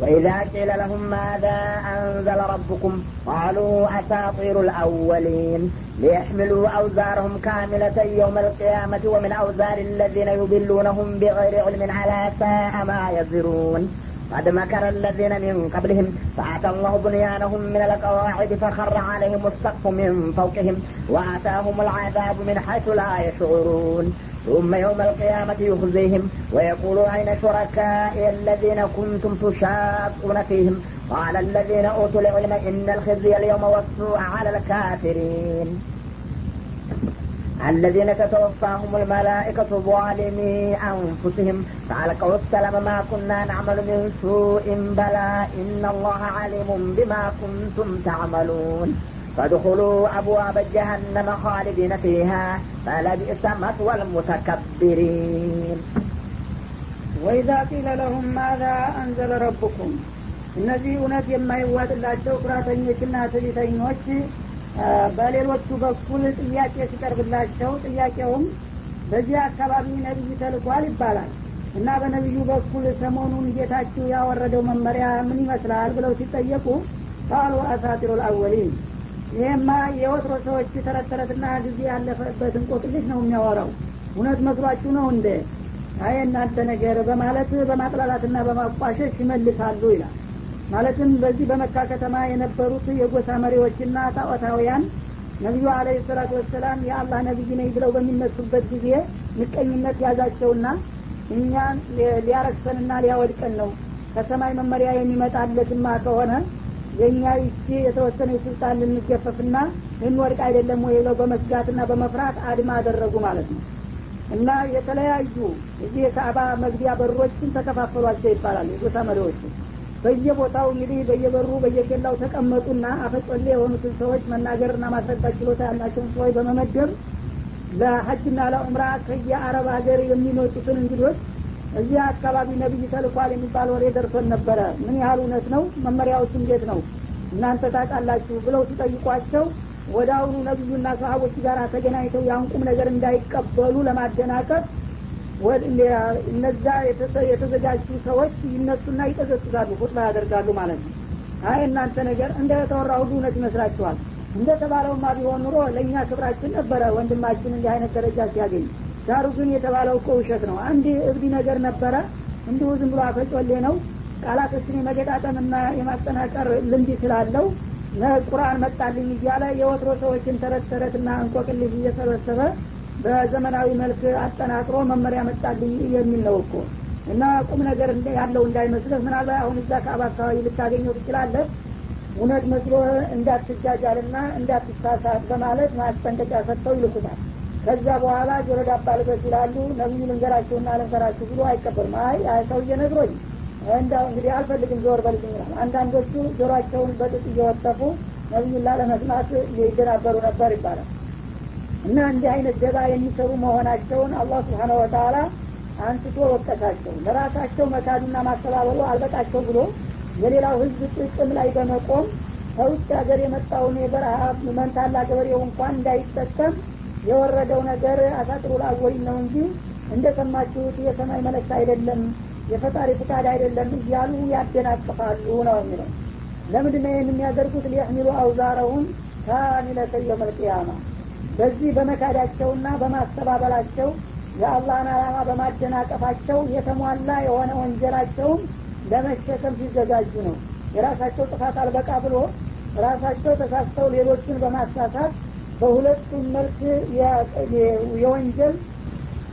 وإذا قيل لهم ماذا أنزل ربكم قالوا أساطير الأولين ليحملوا أوزارهم كاملة يوم القيامة ومن أوزار الذين يضلونهم بغير علم على ساء ما يزرون. قد مكر الذين من قبلهم فأتى الله بنيانهم من القواعد فخر عليهم السقف من فوقهم وآتاهم العذاب من حيث لا يشعرون. ثم يوم القيامة يخزيهم ويقول أين شركائي الذين كنتم تشاقون فيهم؟ قال الذين أوتوا العلم إن الخزي اليوم والسوء على الكافرين. الذين تتوفاهم الملائكة ظالمي أنفسهم. فألقوا السلام ما كنا نعمل من سوء بلى إن الله عليم بما كنتم تعملون. فادخلوا أبواب جهنم خالدين فيها فلبئس مثوى المتكبرين ወይዛ ቂለ ለሁም ማዛ አንዘለ ረቡኩም እነዚህ እውነት የማይዋጥላቸው ኩራተኞችና ትዕቢተኞች በሌሎቹ በኩል ጥያቄ ሲቀርብላቸው ጥያቄውም በዚህ አካባቢ ነቢይ ተልኳል ይባላል እና በነቢዩ በኩል ሰሞኑን ጌታችሁ ያወረደው መመሪያ ምን ይመስላል ብለው ሲጠየቁ ቃሉ አሳጢሩ ልአወሊን ይሄማ የወትሮ ሰዎች ተረት ተረትና ጊዜ ያለፈበት እንቆቅልሽ ነው የሚያወራው? እውነት መስሏችሁ ነው እንደ አይ እናንተ ነገር በማለት በማጥላላትና በማቋሸሽ ይመልሳሉ ይላል። ማለትም በዚህ በመካ ከተማ የነበሩት የጎሳ መሪዎችና ጣዖታውያን ነቢዩ አለ ሰላቱ ወሰላም የአላህ ነቢይ ነኝ ብለው በሚነሱበት ጊዜ ምቀኝነት ያዛቸውና እኛን ሊያረክሰንና ሊያወድቀን ነው። ከሰማይ መመሪያ የሚመጣለትማ ከሆነ የእኛ ይቺ የተወሰነ ስልጣን ልንገፈፍና ልንወድቅ አይደለም ወይ ብለው በመስጋትና በመፍራት አድማ አደረጉ ማለት ነው። እና የተለያዩ እዚህ የካዕባ መግቢያ በሮችን ተከፋፈሏቸው ይባላል የጎሳ መሪዎቹ። በየቦታው እንግዲህ በየበሩ በየኬላው ተቀመጡና አፈጮሌ የሆኑትን ሰዎች መናገርና ማስረዳት ችሎታ ያላቸውን ሰዎች በመመደብ ለሀጅና ለዑምራ ከየአረብ ሀገር የሚመጡትን እንግዶች እዚህ አካባቢ ነቢይ ተልኳል የሚባል ወሬ ደርሶን ነበረ። ምን ያህል እውነት ነው? መመሪያዎች እንዴት ነው? እናንተ ታውቃላችሁ ብለው ሲጠይቋቸው ወደ አሁኑ ነቢዩና ሰሀቦች ጋር ተገናኝተው ያንቁም ነገር እንዳይቀበሉ ለማደናቀፍ እነዛ የተዘጋጁ ሰዎች ይነሱና ይቀዘቅዛሉ ኹጥባ ያደርጋሉ ማለት ነው። አይ እናንተ ነገር እንደ ተወራ ሁሉ እውነት ይመስላችኋል? እንደ ተባለውማ ቢሆን ኑሮ ለእኛ ክብራችን ነበረ ወንድማችን እንዲህ አይነት ደረጃ ሲያገኝ ዳሩ ግን የተባለው እኮ ውሸት ነው። አንድ እብዲ ነገር ነበረ እንዲሁ ዝም ብሎ አፈጮሌ ነው። ቃላቶችን የመገጣጠምና የማጠናቀር ልምድ ስላለው ቁርአን መጣልኝ እያለ የወትሮ ሰዎችን ተረት ተረትና እንቆቅልሽ እየሰበሰበ በዘመናዊ መልክ አጠናቅሮ መመሪያ መጣልኝ የሚል ነው እኮ። እና ቁም ነገር ያለው እንዳይመስልህ ምናልባት አሁን እዛ ከአባ አካባቢ ልታገኘው ትችላለህ። እውነት መስሎ እንዳትጃጃልና እንዳትሳሳት በማለት ማስጠንቀቂያ ሰጥተው ይልኩታል ከዛ በኋላ ጆሮ ዳባ ልበስ ይላሉ። ነቢዩ ልንገራችሁና ልንገራችሁ ብሎ አይቀበልም አይ ሰውዬ ነግሮኝ። እንዳው እንግዲህ አልፈልግም ዞር በልኝ ይላል አንዳንዶቹ ጆሮአቸውን በጥጥ እየወጠፉ ነቢዩላ ለመስማት ይደናበሩ ነበር ይባላል። እና እንዲህ አይነት ደባ የሚሰሩ መሆናቸውን አላህ ስብሓነ ወተላ አንስቶ ወቀሳቸው። ለራሳቸው መካዱና ማስተባበሉ አልበቃቸው ብሎ የሌላው ህዝብ ጥቅም ላይ በመቆም ከውጭ ሀገር የመጣውን የበረሃ መንታላ ገበሬው እንኳን እንዳይጠቀም የወረደው ነገር አሳጥሩ ላወይ ነው እንጂ እንደሰማችሁት የሰማይ መለክት አይደለም የፈጣሪ ፍቃድ አይደለም እያሉ ያደናቅፋሉ ነው የሚለው። ለምንድን ነው ይህን የሚያደርጉት? ሊያህሚሉ አውዛረውን ካሚለተ የመልቅያማ በዚህ በመካዳቸውና በማስተባበላቸው የአላህን አላማ በማደናቀፋቸው የተሟላ የሆነ ወንጀላቸውን ለመሸከም ሲዘጋጁ ነው። የራሳቸው ጥፋት አልበቃ ብሎ ራሳቸው ተሳስተው ሌሎችን በማሳሳት በሁለቱም መልክ የወንጀል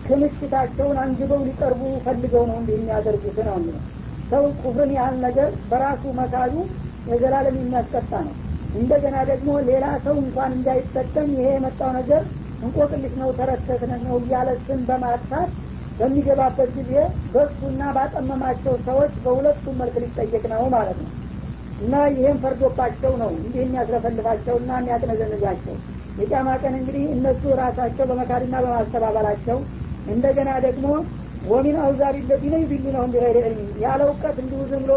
ክምችታቸውን አንግበው ሊቀርቡ ፈልገው ነው እንዲህ የሚያደርጉት ነው የሚለው። ሰው ኩፍርን ያህል ነገር በራሱ መካዱ የዘላለም የሚያስቀጣ ነው። እንደገና ደግሞ ሌላ ሰው እንኳን እንዳይጠቀም ይሄ የመጣው ነገር እንቆቅልሽ ነው ተረተትነት ነው እያለ ስም በማጥፋት በሚገባበት ጊዜ በሱና ባጠመማቸው ሰዎች በሁለቱም መልክ ሊጠየቅ ነው ማለት ነው። እና ይህም ፈርዶባቸው ነው እንዲህ የሚያስረፈልፋቸውና የሚያጥነዘንዛቸው የጫማ ቀን እንግዲህ እነሱ ራሳቸው በመካድና በማስተባበላቸው እንደገና ደግሞ ወሚን አውዛሪ ለዚነ ዩቢሉነሁም ቢገይር ዕልም ያለ እውቀት እንዲሁ ዝም ብሎ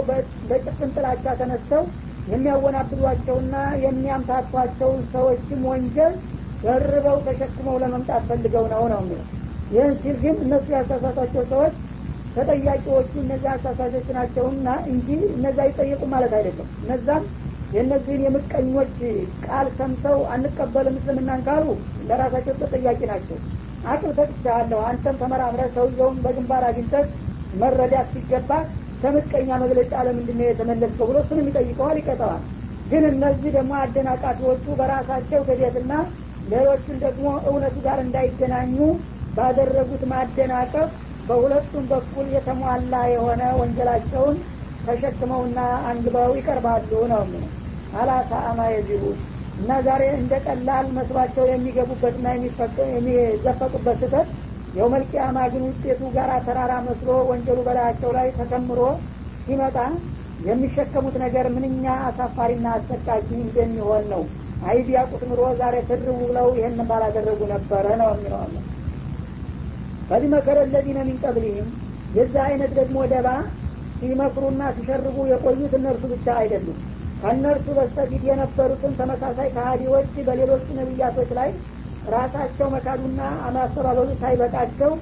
በጭፍን ጥላቻ ተነስተው የሚያወናብዷቸውና የሚያምታቷቸውን ሰዎችም ወንጀል ደርበው ተሸክመው ለመምጣት ፈልገው ነው ነው የሚለው። ይህን ሲል ግን እነሱ ያሳሳቷቸው ሰዎች ተጠያቂዎቹ እነዚያ አሳሳሾች ናቸውና እንጂ እነዛ ይጠየቁ ማለት አይደለም። እነዛም የእነዚህን የምቀኞች ቃል ሰምተው አንቀበልም እስልምናን ካሉ ለራሳቸው ተጠያቂ ናቸው። አቅል ሰጥቻለሁ። አንተም ተመራምረ ሰውየውን በግንባር አግኝተህ መረዳት ሲገባ ከምቀኛ መግለጫ ለምንድን ነው የተመለስከው ብሎ እሱንም ይጠይቀዋል ይቀጠዋል ግን እነዚህ ደግሞ አደናቃፊዎቹ በራሳቸው ክደትና ሌሎቹን ደግሞ እውነቱ ጋር እንዳይገናኙ ባደረጉት ማደናቀፍ በሁለቱም በኩል የተሟላ የሆነ ወንጀላቸውን ተሸክመውና አንግበው ይቀርባሉ ነው አላሳአማ የዚሁ እና ዛሬ እንደ ቀላል መስሏቸው የሚገቡበትና የሚዘፈቁበት ስህተት የውመልቅያማ ግን ውጤቱ ጋር ተራራ መስሎ ወንጀሉ በላያቸው ላይ ተከምሮ ሲመጣ የሚሸከሙት ነገር ምንኛ አሳፋሪና አሰቃቂ እንደሚሆን ነው። አይ ቢያቁት ኑሮ ዛሬ ትርው ብለው ይህን ባላደረጉ ነበረ ነው የሚለዋለን ቀድ መከረ ለዚነ ሚን ቀብሊህም የዚህ አይነት ደግሞ ደባ ሲመክሩና ሲሸርቡ የቆዩት እነርሱ ብቻ አይደሉም ከእነርሱ በስተፊት የነበሩትን ተመሳሳይ ከሀዲዎች በሌሎች ነቢያቶች ላይ ራሳቸው መካዱና ማስተባበሉ ሳይበቃቸው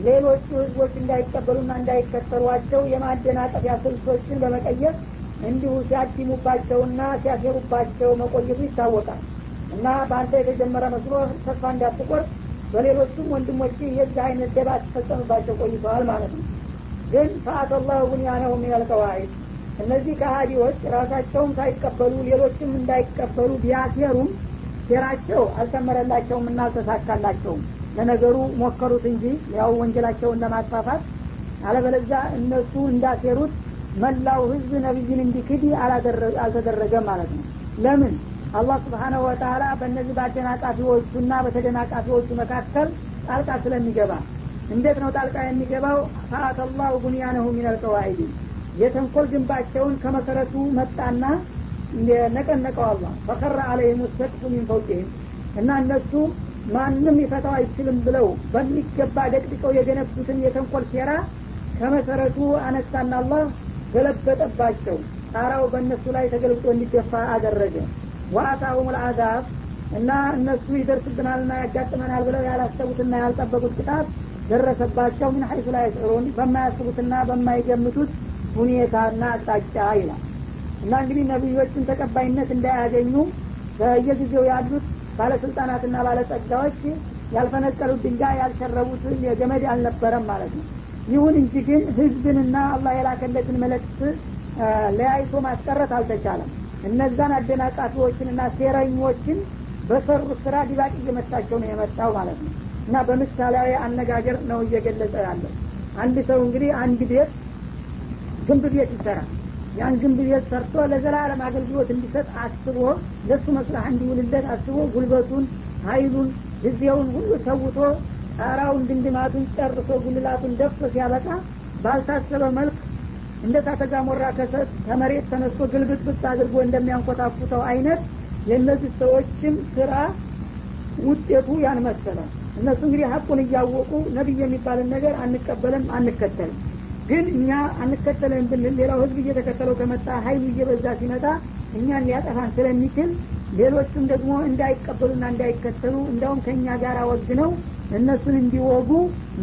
ሌሎቹ ህዝቦች እንዳይቀበሉና እንዳይከተሏቸው የማደናቀፊያ ስልቶችን በመቀየር እንዲሁ ሲያዲሙባቸውና ሲያሴሩባቸው መቆየቱ ይታወቃል። እና በአንተ የተጀመረ መስሎ ተስፋ እንዳትቆርጥ በሌሎቹም ወንድሞች የዚህ አይነት ደባ ሲፈጸምባቸው ቆይተዋል ማለት ነው። ግን ፈአተ ላሁ ቡንያነሁ ሚነልቀዋዒድ እነዚህ ከሀዲዎች ራሳቸውም ሳይቀበሉ ሌሎችም እንዳይቀበሉ ቢያሴሩም ሴራቸው አልሰመረላቸውም እና አልተሳካላቸውም። ለነገሩ ሞከሩት እንጂ ያው ወንጀላቸውን ለማስፋፋት አለበለዛ እነሱ እንዳሴሩት መላው ህዝብ ነቢይን እንዲክድ አልተደረገም ማለት ነው። ለምን? አላህ ስብሓነሁ ወተላ በእነዚህ በአደናቃፊዎቹና በተደናቃፊዎቹ መካከል ጣልቃ ስለሚገባ። እንዴት ነው ጣልቃ የሚገባው? ፈአተላሁ ቡንያነሁ ሚነልቀዋዒድ የተንኮል ግንባቸውን ከመሰረቱ መጣና ነቀነቀው አላ ፈከረ አለይህም ሰቅፉ ሚን እና እነሱ ማንም ሊፈታው አይችልም ብለው በሚገባ ደቅድቀው የገነቡትን የተንኮል ሴራ ከመሰረቱ አነሳና አላህ ገለበጠባቸው። ጣራው በእነሱ ላይ ተገልብጦ እንዲገፋ አደረገ። ወአታሁም ልአዛብ እና እነሱ ይደርስብናልና ያጋጥመናል ብለው ያላሰቡትና ያልጠበቁት ቅጣት ደረሰባቸው። ምን ሀይሱ ላይ ያስዕሩን በማያስቡትና በማይገምቱት ሁኔታና አቅጣጫ ይላል። እና እንግዲህ ነቢዮችን ተቀባይነት እንዳያገኙ በየጊዜው ያሉት ባለስልጣናትና ባለጸጋዎች ያልፈነቀሉት ድንጋይ ያልሸረቡት የገመድ አልነበረም ማለት ነው። ይሁን እንጂ ግን ህዝብንና አላህ የላከለትን መልእክት ለያይቶ ማስቀረት አልተቻለም። እነዛን አደናቃፊዎችንና ሴረኞችን በሰሩ ስራ ዲባቅ እየመታቸው ነው የመጣው ማለት ነው። እና በምሳሌያዊ አነጋገር ነው እየገለጸ ያለው። አንድ ሰው እንግዲህ አንድ ቤት ግንብ ቤት ይሰራል። ያን ግንብ ቤት ሰርቶ ለዘላለም አገልግሎት እንዲሰጥ አስቦ ለሱ መስላህ እንዲውልለት አስቦ ጉልበቱን ሀይሉን ጊዜውን ሁሉ ሰውቶ ጣራውን ድንድማቱን ጨርሶ ጉልላቱን ደፍቶ ሲያበቃ ባልታሰበ መልክ እንደ ታተጋሞራ ከሰት ከመሬት ተነስቶ ግልብጥብጥ አድርጎ እንደሚያንኮታኩተው አይነት የእነዚህ ሰዎችም ስራ ውጤቱ ያን መሰለ። እነሱ እንግዲህ ሀቁን እያወቁ ነቢይ የሚባልን ነገር አንቀበልም አንከተልም ግን እኛ አንከተልም ብንል ሌላው ህዝብ እየተከተለው ከመጣ ሀይሉ እየበዛ ሲመጣ እኛን ሊያጠፋን ስለሚችል ሌሎቹም ደግሞ እንዳይቀበሉና እንዳይከተሉ እንዲያውም ከእኛ ጋር ወግነው እነሱን እንዲወጉ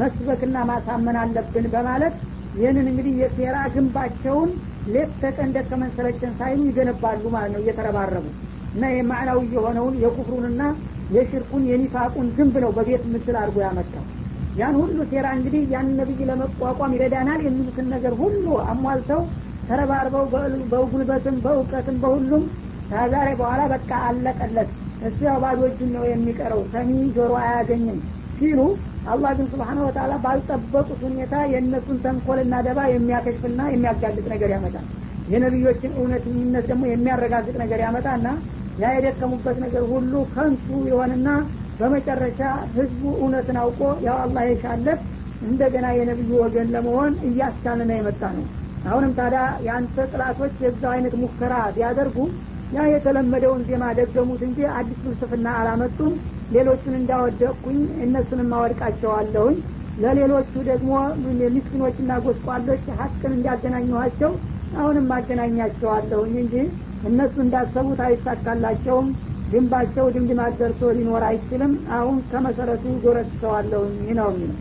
መስበክና ማሳመን አለብን በማለት ይህንን እንግዲህ የሴራ ግንባቸውን ሌት ተቀን ደከመን ሰለቸን ሳይሉ ይገነባሉ ማለት ነው እየተረባረቡ። እና የማዕናዊ የሆነውን የኩፍሩንና የሽርኩን የኒፋቁን ግንብ ነው በቤት ምስል አድርጎ ያመጣው ያን ሁሉ ሴራ እንግዲህ ያን ነቢይ ለመቋቋም ይረዳናል የሚሉትን ነገር ሁሉ አሟልተው ተረባርበው በጉልበትም በእውቀትም በሁሉም ከዛሬ በኋላ በቃ አለቀለት። እሱ ያው ባዶ እጁን ነው የሚቀረው። ሰሚ ጆሮ አያገኝም ሲሉ አላህ ግን ስብሓነ ወተላ ባልጠበቁት ሁኔታ የእነሱን ተንኮልና ደባ የሚያከሽፍና የሚያጋልጥ ነገር ያመጣል። የነቢዮችን እውነተኝነት ደግሞ የሚያረጋግጥ ነገር ያመጣና ያ የደከሙበት ነገር ሁሉ ከንቱ የሆንና በመጨረሻ ህዝቡ እውነትን አውቆ ያው አላህ የሻለት እንደገና የነቢዩ ወገን ለመሆን እያስቻለና የመጣ ነው። አሁንም ታዲያ የአንተ ጥላቶች የዛው አይነት ሙከራ ቢያደርጉ ያ የተለመደውን ዜማ ደገሙት እንጂ አዲስ ፍልስፍና አላመጡም። ሌሎቹን እንዳወደቅኩኝ እነሱንም አወድቃቸዋለሁኝ። ለሌሎቹ ደግሞ ምስኪኖችና ጎስቋሎች ሀቅን እንዲያገናኘኋቸው አሁንም አገናኛቸዋለሁኝ እንጂ እነሱ እንዳሰቡት አይሳካላቸውም ግንባቸው ድምድማት ደርሶ ሊኖር አይችልም። አሁን ከመሰረቱ ገርስሼዋለሁኝ ነው የሚለው።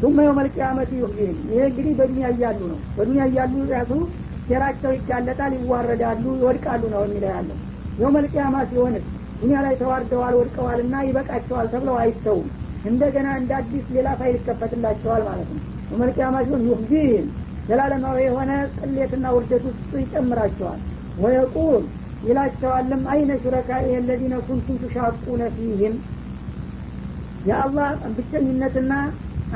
ثم يوم القيامة يخزيهم ይሄ። እንግዲህ በዱኒያ እያሉ ነው። በዱኒያ እያሉ ያሱ ሴራቸው ይጋለጣል ይዋረዳሉ ይወድቃሉ ነው የሚለው ያለው። يوم القيامة ሲሆንስ ዱኒያ ላይ ተዋርደዋል ወድቀዋልና ይበቃቸዋል ተብለው አይተውም። እንደገና እንደ አዲስ ሌላ ፋይል ይከፈትላቸዋል ማለት ነው። ቂያማ ሲሆን يخزيهم ዘላለማዊ የሆነ ቅሌትና ውርደት ውስጥ ይጨምራቸዋል። ወየቁል ይላቸዋልም። አይነ ሹረካ የለዚነ ኩንቱም ቱሻቁነ ፊህም? የአላህ ብቸኝነትና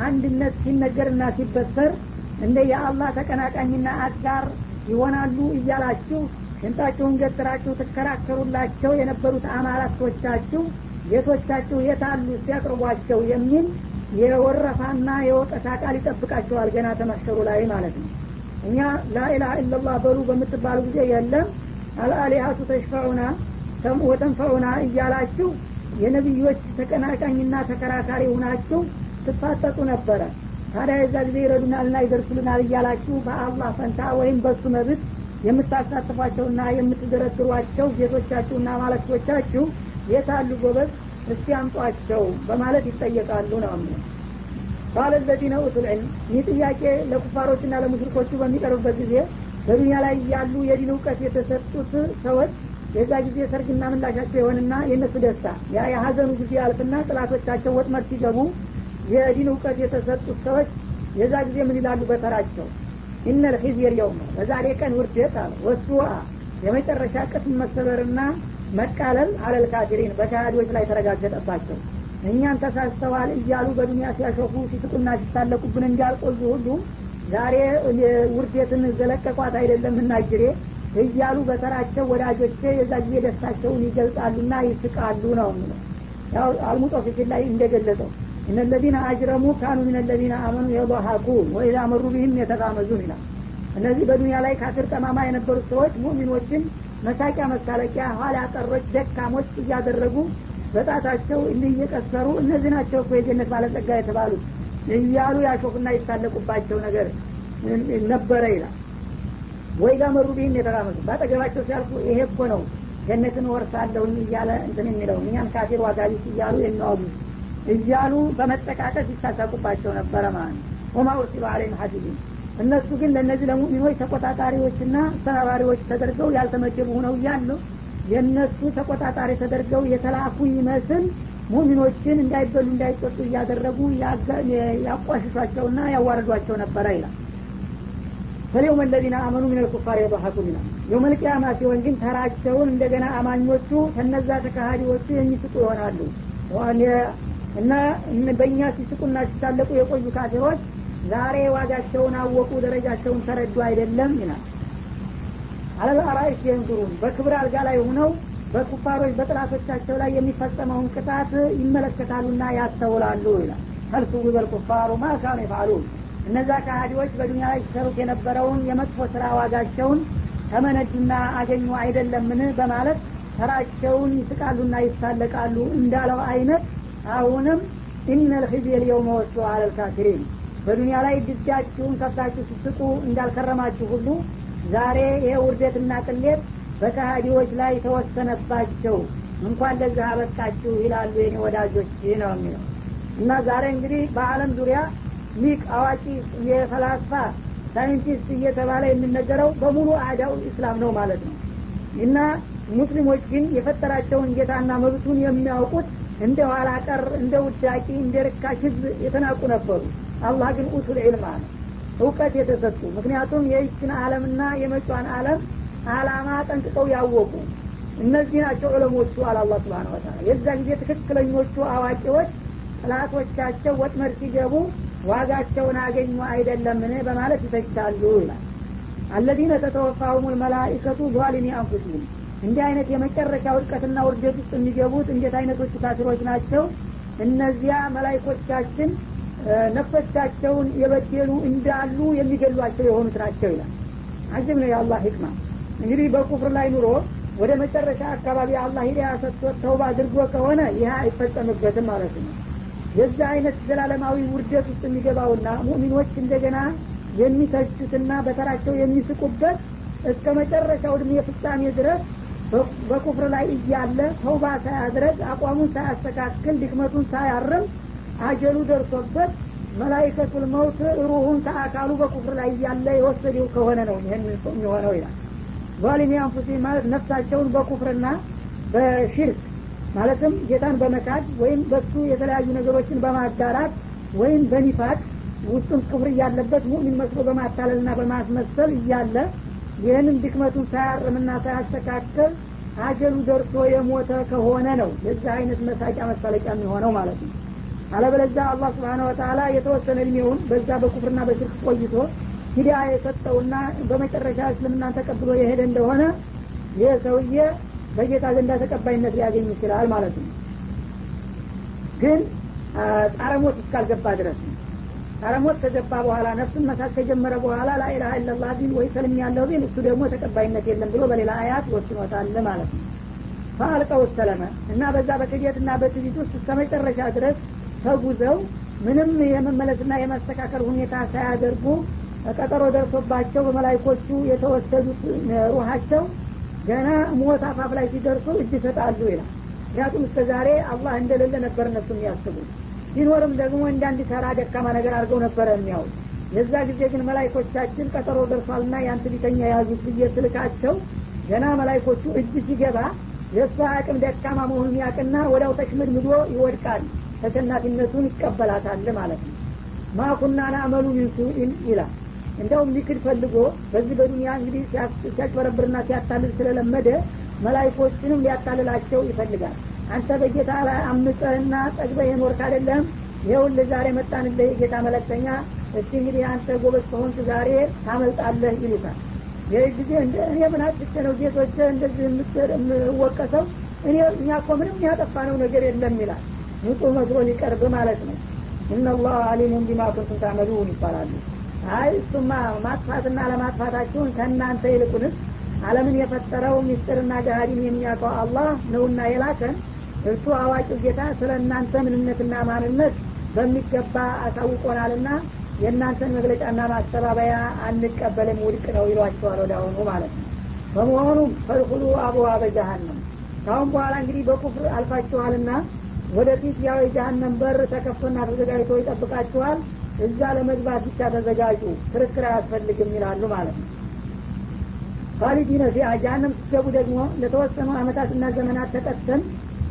አንድነት ሲነገርና ሲበሰር እንደ የአላህ ተቀናቃኝና አጋር ይሆናሉ እያላችሁ ሽንጣችሁን ገትራችሁ ትከራከሩላቸው የነበሩት አማላቶቻችሁ ጌቶቻችሁ የታሉ ሲያቅርቧቸው? የሚል የወረፋና የወቀሳ ቃል ይጠብቃቸዋል ገና ተመሸሩ ላይ ማለት ነው። እኛ ላኢላha ኢላላህ በሉ በምትባሉ ጊዜ የለም አልአሊሀቱ ተሽፈዑና ወተንፈዑና እያላችሁ የነቢዮች ተቀናቃኝና ተከራካሪ ሁናችሁ ትፋጠጡ ነበረ። ታዲያ የዛ ጊዜ ይረዱናልና ይደርሱልናል እያላችሁ በአላህ ፈንታ ወይም በሱ መብት የምታሳትፏቸውና የምትደረድሯቸው ጌቶቻችሁና ማለክቶቻችሁ የታሉ ጎበዝ? እስቲ አምጧቸው በማለት ይጠየቃሉ ነው ምን ቃለ ለዚነ ይህ ጥያቄ ለኩፋሮችና ለሙሽሪኮቹ በሚቀርብበት ጊዜ በዱኒያ ላይ ያሉ የዲን እውቀት የተሰጡት ሰዎች የዛ ጊዜ ሰርግና ምላሻቸው የሆንና የእነሱ ደስታ ያ የሀዘኑ ጊዜ ያልፍና ጥላቶቻቸው ወጥመድ ሲገቡ የዲን እውቀት የተሰጡት ሰዎች የዛ ጊዜ ምን ይላሉ በተራቸው? ኢነል ሒዝየር የውም በዛሬ ቀን ውርደት አለ ወሱአ የመጨረሻ ቅስም መሰበርና መቃለል አለል ካፊሪን በካሃዲዎች ላይ ተረጋገጠባቸው። እኛን ተሳስተዋል እያሉ በዱኒያ ሲያሾፉ ሲስቁና ሲታለቁብን እንዳልቆዩ ሁሉ ዛሬ ውርደትን ዘለቀቋት አይደለም እናጅሬ እያሉ በተራቸው ወዳጆቼ የዛ ጊዜ ደስታቸውን ይገልጻሉና ይስቃሉ ነው የሚለው ያው አልሙጦፊፊን ላይ እንደገለጸው እነ ለዚነ አጅረሙ ካኑ ምን ለዚነ አመኑ የضሐኩን ወኢዛ መሩ ቢህም የተጋመዙን ይላል። እነዚህ በዱኒያ ላይ ካፍር ጠማማ የነበሩት ሰዎች ሙሚኖችን መሳቂያ መሳለቂያ ኋላ ቀሮች ደካሞች እያደረጉ በጣታቸው እየቀሰሩ እነዚህ ናቸው እኮ የጀነት ባለጸጋ የተባሉት እያሉ ያሾፉና ይታለቁባቸው ነገር ነበረ ይላል። ወይ ጋር መሩ ቢህም የተራመሱ በአጠገባቸው ሲያልፉ ይሄ እኮ ነው ጀነትን ወርሳለሁኝ እያለ እንትን የሚለው እኛን ካፊር ዋጋቢስ እያሉ የሚዋጉ እያሉ በመጠቃቀስ ይሳሳቁባቸው ነበረ ማለት ነው። ወማ ኡርሲሉ አለይም ሀዲዲን እነሱ ግን ለእነዚህ ለሙሚኖች ተቆጣጣሪዎችና አስተባባሪዎች ተደርገው ያልተመደቡ ሁነው እያሉ የእነሱ ተቆጣጣሪ ተደርገው የተላኩ ይመስል ሙሚኖችን እንዳይበሉ እንዳይጠጡ እያደረጉ ያቋሽሿቸውና ያዋረዷቸው ነበረ ይላል። ፈሊውም ለዚነ አመኑ ምን ልኩፋር የضሐኩን ይላል። የውመል ቂያማ ሲሆን ግን ተራቸውን እንደገና አማኞቹ ከነዛ ተካሃዲዎቹ የሚስጡ ይሆናሉ። እና በእኛ ሲስቁና ሲታለቁ የቆዩ ካፊሮች ዛሬ ዋጋቸውን አወቁ ደረጃቸውን ተረዱ አይደለም ይላል። አለልአራይስ የንዙሩን በክብር አልጋ ላይ ሆነው በኩፋሮች በጥላቶቻቸው ላይ የሚፈጸመውን ቅጣት ይመለከታሉና ያስተውላሉ ይላል። ፈልሱ ቢበል ኩፋሩ ማካኑ ይፋሉን እነዛ ካሃዲዎች በዱኒያ ላይ ሲሰሩት የነበረውን የመጥፎ ስራ ዋጋቸውን ተመነዱና አገኙ አይደለምን? በማለት ተራቸውን ይስቃሉና ይሳለቃሉ እንዳለው አይነት አሁንም إن الخزي اليوم والسوء على الكافرين በዱኒያ ላይ ድጃችሁን ከፍታችሁ ስትስቁ እንዳልከረማችሁ ሁሉ ዛሬ ይሄ ውርደትና ቅሌት በካሃዲዎች ላይ ተወሰነባቸው። እንኳን ለዚህ አበቃችሁ ይላሉ የኔ ወዳጆች። ነው የሚለው። እና ዛሬ እንግዲህ በአለም ዙሪያ ሊቅ አዋቂ የፈላስፋ ሳይንቲስት እየተባለ የሚነገረው በሙሉ أعداء الإسلام ነው ማለት ነው። እና ሙስሊሞች ግን የፈጠራቸውን ጌታና መብቱን የሚያውቁት እንደ ኋላ ቀር እንደ ውዳቂ እንደ ርካሽ ህዝብ የተናቁ ነበሩ። አላህ ግን ኡቱል ዒልም አለ እውቀት የተሰጡ። ምክንያቱም የይችን አለምና የመጫን አለም አላማ ጠንቅቀው ያወቁ። እነዚህ ናቸው ዑለሞቹ አለ ስብን ወተላ የዛ ጊዜ ትክክለኞቹ አዋቂዎች ጥላቶቻቸው ወጥመድ ሲገቡ ዋጋቸውን አገኙ አይደለምን በማለት ይተቻሉ ይላል። አለዚነ ተተወፋሁም ልመላኢከቱ ዟሊሚ አንፉሲህም እንዲህ አይነት የመጨረሻ ውድቀትና ውርደት ውስጥ የሚገቡት እንዴት አይነቶቹ ካፊሮች ናቸው? እነዚያ መላይኮቻችን ነፍሶቻቸውን የበደሉ እንዳሉ የሚገሏቸው የሆኑት ናቸው ይላል። አጅብ ነው የአላህ ህክማ እንግዲህ በኩፍር ላይ ኑሮ ወደ መጨረሻ አካባቢ አላህ ሂዳያ ሰጥቶት ተውባ አድርጎ ከሆነ ይህ አይፈጸምበትም ማለት ነው። የዛ አይነት ዘላለማዊ ውርደት ውስጥ የሚገባውና ሙእሚኖች እንደገና የሚተቹትና በተራቸው የሚስቁበት እስከ መጨረሻው እድሜ ፍጻሜ ድረስ በኩፍር ላይ እያለ ተውባ ሳያድረግ አቋሙን ሳያስተካክል ድክመቱን ሳያርም አጀሉ ደርሶበት መላይከቱል መውት ሩሁን ከአካሉ በኩፍር ላይ እያለ የወሰደው ከሆነ ነው ይህን የሚሆነው ይላል ዛሊሚ አንፉሲ ማለት ነፍሳቸውን በኩፍርና በሽርክ ማለትም ጌታን በመካድ ወይም በሱ የተለያዩ ነገሮችን በማጋራት ወይም በኒፋቅ ውስጡን ክፍር እያለበት ሙእሚን መስሎ በማታለልና በማስመሰል እያለ ይህንን ድክመቱን ሳያርምና ሳያስተካከል አጀሉ ደርሶ የሞተ ከሆነ ነው የዚህ አይነት መሳቂያ መሳለቂያ የሚሆነው ማለት ነው። አለበለዚያ አላህ ስብሓን ወተላ የተወሰነ እድሜውን በዛ በኩፍርና በሽርክ ቆይቶ ሂዲያ የሰጠውና በመጨረሻ እስልምናን ተቀብሎ የሄደ እንደሆነ ይህ ሰውዬ በጌታ ዘንዳ ተቀባይነት ሊያገኝ ይችላል ማለት ነው። ግን ጣረሞት እስካልገባ ድረስ ነው። ጣረሞት ከገባ በኋላ ነፍሱን መሳት ከጀመረ በኋላ ላኢላሀ ኢለላህ ቢል ወይ ሰልም ያለው ቢል እሱ ደግሞ ተቀባይነት የለም ብሎ በሌላ አያት ወስኖታል ማለት ነው። ፈአልቀው ሰለመ እና በዛ በክደትና በትቢት ውስጥ እስከ መጨረሻ ድረስ ተጉዘው ምንም የመመለስና የማስተካከል ሁኔታ ሳያደርጉ ቀጠሮ ደርሶባቸው በመላይኮቹ የተወሰዱት ሩሃቸው ገና ሞት አፋፍ ላይ ሲደርሱ እጅ ይሰጣሉ ይላል። ምክንያቱም እስከ ዛሬ አላህ እንደሌለ ነበር እነሱ የሚያስቡ ሲኖርም ደግሞ እንዳንድ ተራ ደካማ ነገር አድርገው ነበረ የሚያውት የዛ ጊዜ ግን መላይኮቻችን ቀጠሮ ደርሷልና ያን ትቢተኛ የያዙት ብዬ ስልካቸው ገና መላይኮቹ እጅ ሲገባ የእሷ አቅም ደካማ መሆኑን ያቅና ወዲያው ተሽምድምዶ ይወድቃል ተሸናፊነቱን ይቀበላታል ማለት ነው። ማኩና ናአመሉ ሚንሱኢን ይላል እንደውም ሊክድ ፈልጎ በዚህ በዱኒያ እንግዲህ ሲያጭበረብርና ሲያታልል ስለለመደ መላይኮችንም ሊያታልላቸው ይፈልጋል። አንተ በጌታ ላይ አምፀህና ጠግበህ የኖርክ አይደለም። ይኸውልህ ዛሬ መጣንልህ የጌታ መለክተኛ። እስቲ እንግዲህ አንተ ጎበዝ ከሆንክ ዛሬ ታመልጣለህ ይሉታል። ይህ ጊዜ እኔ ምን አጥቼ ነው ጌቶች እንደዚህ የምወቀሰው እኔ እኛ እኮ ምንም ያጠፋ ነው ነገር የለም ይላል። ንጹህ መስሎ ሊቀርብ ማለት ነው። እነላህ አሊሙን ቢማ ኩንቱም ታመሉን ይባላሉ አይ እሱማ ማጥፋትና ለማጥፋታችሁን ከእናንተ ይልቁንስ አለምን የፈጠረው ሚስጥርና ገሃዲን የሚያውቀው አላህ ነውና የላከን። እርሱ አዋቂው ጌታ ስለ እናንተ ምንነትና ማንነት በሚገባ አሳውቆናልና የእናንተን መግለጫና ማስተባበያ አንቀበልም ውድቅ ነው ይሏቸዋል ወደ አሁኑ ማለት ነው። በመሆኑም ፈድኩሉ አብዋበ ጀሀነም ካሁን በኋላ እንግዲህ በኩፍር አልፋችኋልና ወደፊት ያው የጀሀነም በር ተከፍቶና ተዘጋጅቶ ይጠብቃችኋል እዛ ለመግባት ብቻ ተዘጋጁ። ክርክር አያስፈልግም ይላሉ ማለት ነው። ካሊዲነ ፊያ ጀሀነም ስትገቡ ደግሞ ለተወሰኑ አመታትና ዘመናት ተቀጥተን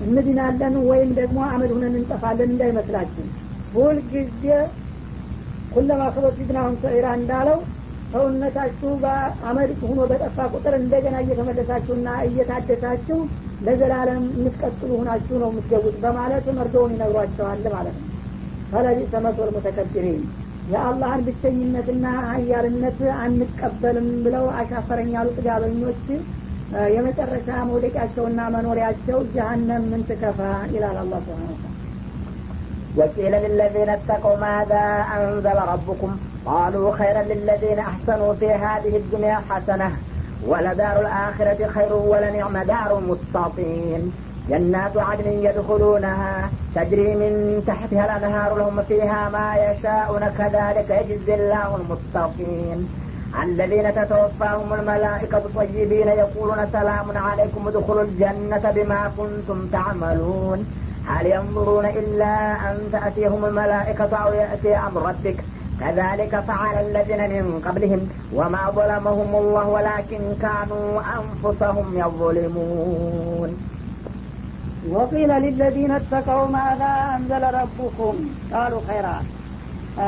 እንድናለን ወይም ደግሞ አመድ ሁነን እንጠፋለን እንዳይመስላችሁ። ሁልጊዜ ኩለማ ከበት ፊትናሁም ሰዒራ እንዳለው ሰውነታችሁ በአመድ ሁኖ በጠፋ ቁጥር እንደገና እየተመለሳችሁና እየታደሳችሁ ለዘላለም የምትቀጥሉ ሁናችሁ ነው የምትገቡት በማለት መርዶውን ይነግሯቸዋል ማለት ነው ፈለቢሰ መሶል ሙተከቢሪን የአላህን ብቸኝነትና ሀያልነት አንቀበልም ብለው አሻፈረኝ ያሉ ጥጋበኞች የመጨረሻ መውደቂያቸውና መኖሪያቸው ጀሀነም ምን ትከፋ ይላል አላ ስብን وقيل للذين اتقوا ماذا أنزل ربكم قالوا خيرا للذين أحسنوا في هذه الدنيا حسنة ولدار الآخرة خير ولنعم دار المتقين جنات عدن يدخلونها تجري من تحتها الأنهار لهم فيها ما يشاءون كذلك يجزي الله المتقين. الذين تتوفاهم الملائكة طيبين يقولون سلام عليكم ادخلوا الجنة بما كنتم تعملون. هل ينظرون إلا أن تأتيهم الملائكة أو يأتي أمر ربك؟ كذلك فعل الذين من قبلهم وما ظلمهم الله ولكن كانوا أنفسهم يظلمون. ወቂለ ሊለዚነ ተቀው ማዛ አንዘለ ረቡኩም ቃሉ ኸይራ።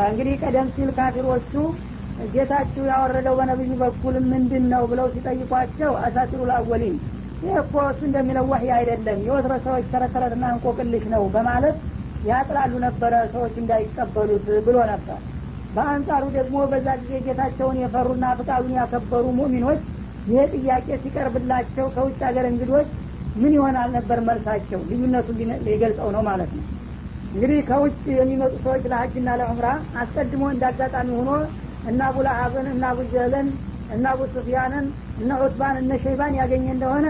እንግዲህ ቀደም ሲል ካፊሮቹ ጌታችሁ ያወረደው በነብዩ በኩል ምንድን ነው ብለው ሲጠይቋቸው አሳሲሩ ልአወሊን ይህ እኮ እሱ እንደሚለው ወህይ አይደለም የወትረ ሰዎች ተረተረትና እንቆቅልሽ ነው በማለት ያጥላሉ ነበረ ሰዎች እንዳይቀበሉት ብሎ ነበር። በአንጻሩ ደግሞ በዛ ጊዜ ጌታቸውን የፈሩና ፍቃዱን ያከበሩ ሙሚኖች ይህ ጥያቄ ሲቀርብላቸው ከውጭ ሀገር እንግዶች ምን ይሆናል ነበር መልሳቸው? ልዩነቱን ሊገልጸው ነው ማለት ነው። እንግዲህ ከውጭ የሚመጡ ሰዎች ለሀጅና ለዑምራ አስቀድሞ እንዳጋጣሚ ሆኖ እና አቡ ለሀብን እና አቡ ጀህልን እና አቡ ሱፊያንን እነ ዑትባን እነ ሸይባን ያገኘ እንደሆነ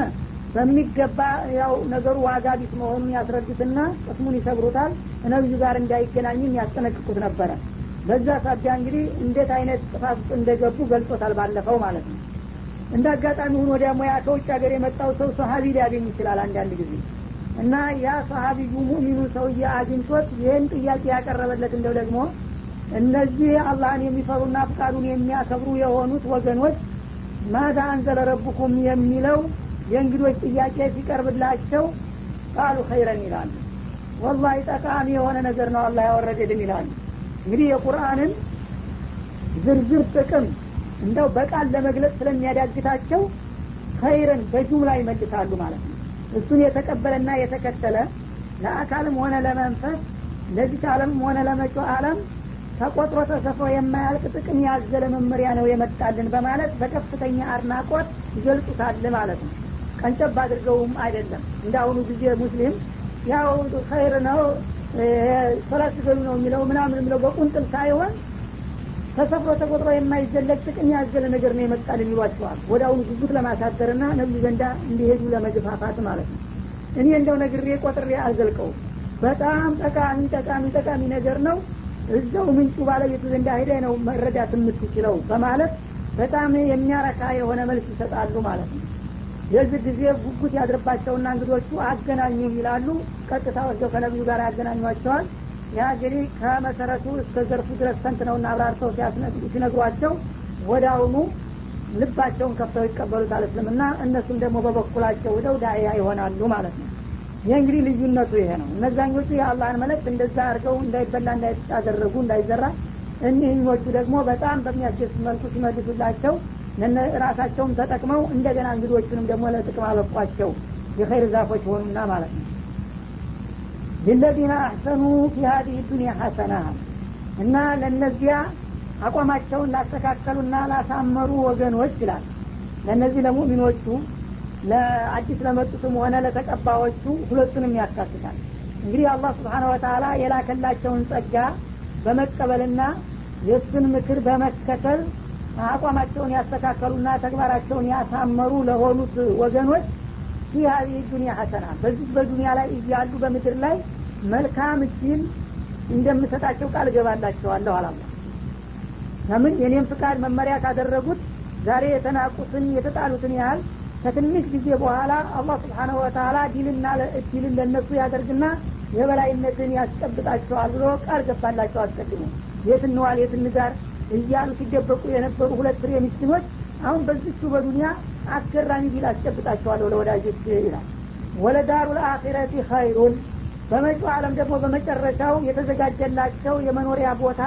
በሚገባ ያው ነገሩ ዋጋ ቢስ መሆኑን ያስረዱትና ቅስሙን ይሰብሩታል። ነብዩ ጋር እንዳይገናኝም ያስጠነቅቁት ነበረ። በዛ ሳቢያ እንግዲህ እንዴት አይነት ጥፋት እንደገቡ ገልጾታል ባለፈው ማለት ነው እንደ አጋጣሚ ሆኖ ደግሞ ያ ከውጭ ሀገር የመጣው ሰው ሰሀቢ ሊያገኝ ይችላል አንዳንድ ጊዜ። እና ያ ሰሀቢዩ ሙሚኑ ሰውዬ አግኝቶት ይህን ጥያቄ ያቀረበለት እንደው ደግሞ እነዚህ አላህን የሚፈሩና ፍቃዱን የሚያከብሩ የሆኑት ወገኖች ማዛ አንዘለ ረቡኩም የሚለው የእንግዶች ጥያቄ ሲቀርብላቸው ቃሉ ኸይረን ይላሉ። ወላሂ ጠቃሚ የሆነ ነገር ነው አላህ ያወረደልን ይላሉ። እንግዲህ የቁርአንን ዝርዝር ጥቅም እንደው በቃል ለመግለጽ ስለሚያዳግታቸው ኸይርን በጁምላ ይመልሳሉ ማለት ነው። እሱን የተቀበለና የተከተለ ለአካልም ሆነ ለመንፈስ ለዚህ ዓለም ሆነ ለመጪው ዓለም ተቆጥሮ ተሰፍሮ የማያልቅ ጥቅም ያዘለ መመሪያ ነው የመጣልን በማለት በከፍተኛ አድናቆት ይገልጹታል ማለት ነው። ቀንጨብ አድርገውም አይደለም። እንደ አሁኑ ጊዜ ሙስሊም ያው ኸይር ነው ሶላት ስገዱ ነው የሚለው ምናምን የሚለው በቁንጥል ሳይሆን ተሰፍሮ ተቆጥሮ የማይዘለቅ ጥቅም ያዘለ ነገር ነው የመጣልን ይሏቸዋል አሁኑ ጉጉት ለማሳደርና ነብዩ ዘንዳ እንዲሄዱ ለመግፋፋት ማለት ነው። እኔ እንደው ነግሬ ቆጥሬ አልዘልቀው በጣም ጠቃሚ ጠቃሚ ጠቃሚ ነገር ነው። እዛው ምንጩ ባለቤቱ ዘንዳ ሄደ ነው መረዳት የምትችለው በማለት በጣም የሚያረካ የሆነ መልስ ይሰጣሉ ማለት ነው። የዚህ ጊዜ ጉጉት ያድርባቸውና እንግዶቹ አገናኙ ይላሉ። ቀጥታ ወስደው ከነቢዩ ጋር ያገናኟቸዋል ያ ከመሰረቱ እስከ ዘርፉ ድረስ ተንትነውና አብራርተው ሲነግሯቸው አሁኑ ልባቸውን ከፍተው ይቀበሉታል እስልምና። እነሱም ደግሞ በበኩላቸው ወደው ዳያ ይሆናሉ ማለት ነው። ይህ እንግዲህ ልዩነቱ ይሄ ነው። እነዛኞቹ የአላህን መለክት እንደዛ አድርገው እንዳይበላ እንዳይጣደረጉ እንዳይዘራ እኒህኞቹ ደግሞ በጣም በሚያስደስት መልኩ ሲመልሱላቸው ራሳቸውም ተጠቅመው እንደገና እንግዶቹንም ደግሞ ለጥቅም አበቋቸው። የኸይር ዛፎች ሆኑና ማለት ነው ሊለዚነ አሕሰኑ ፊ ሀዲህ ዱኒያ ሐሰና እና ለእነዚያ አቋማቸውን ላስተካከሉና ላሳመሩ ወገኖች ይላል። ለእነዚህ ለሙእሚኖቹ ለአዲስ ለመጡትም ሆነ ለተቀባዮቹ ሁለቱንም ያካትታል። እንግዲህ አላህ ስብሓነ ወተላ የላከላቸውን ጸጋ በመቀበልና የእሱን ምክር በመከተል አቋማቸውን ያስተካከሉና ተግባራቸውን ያሳመሩ ለሆኑት ወገኖች ፊ ሀዚህ ዱኒያ ሐሰና በዚህ በዱኒያ ላይ እያሉ በምድር ላይ መልካም እድል እንደምሰጣቸው ቃል እገባላቸዋለሁ አላላ ለምን? የኔም ፍቃድ መመሪያ ካደረጉት ዛሬ የተናቁትን የተጣሉትን ያህል ከትንሽ ጊዜ በኋላ አላህ ስብሓነሁ ወተላ ዲልና እድልን ለእነሱ ያደርግና የበላይነትን ያስጨብጣቸዋል ብሎ ቃል ገባላቸው አስቀድሞ። የት እንዋል የት እንጋር እያሉ ሲደበቁ የነበሩ ሁለት ፍሬ ምስኪኖች አሁን በዚቹ በዱኒያ አስገራሚ ቢል አስጨብጣቸዋለሁ ለወዳጆች ይላል። ወለዳሩ ለአኺረቲ ኸይሩን። በመጪው ዓለም ደግሞ በመጨረሻው የተዘጋጀላቸው የመኖሪያ ቦታ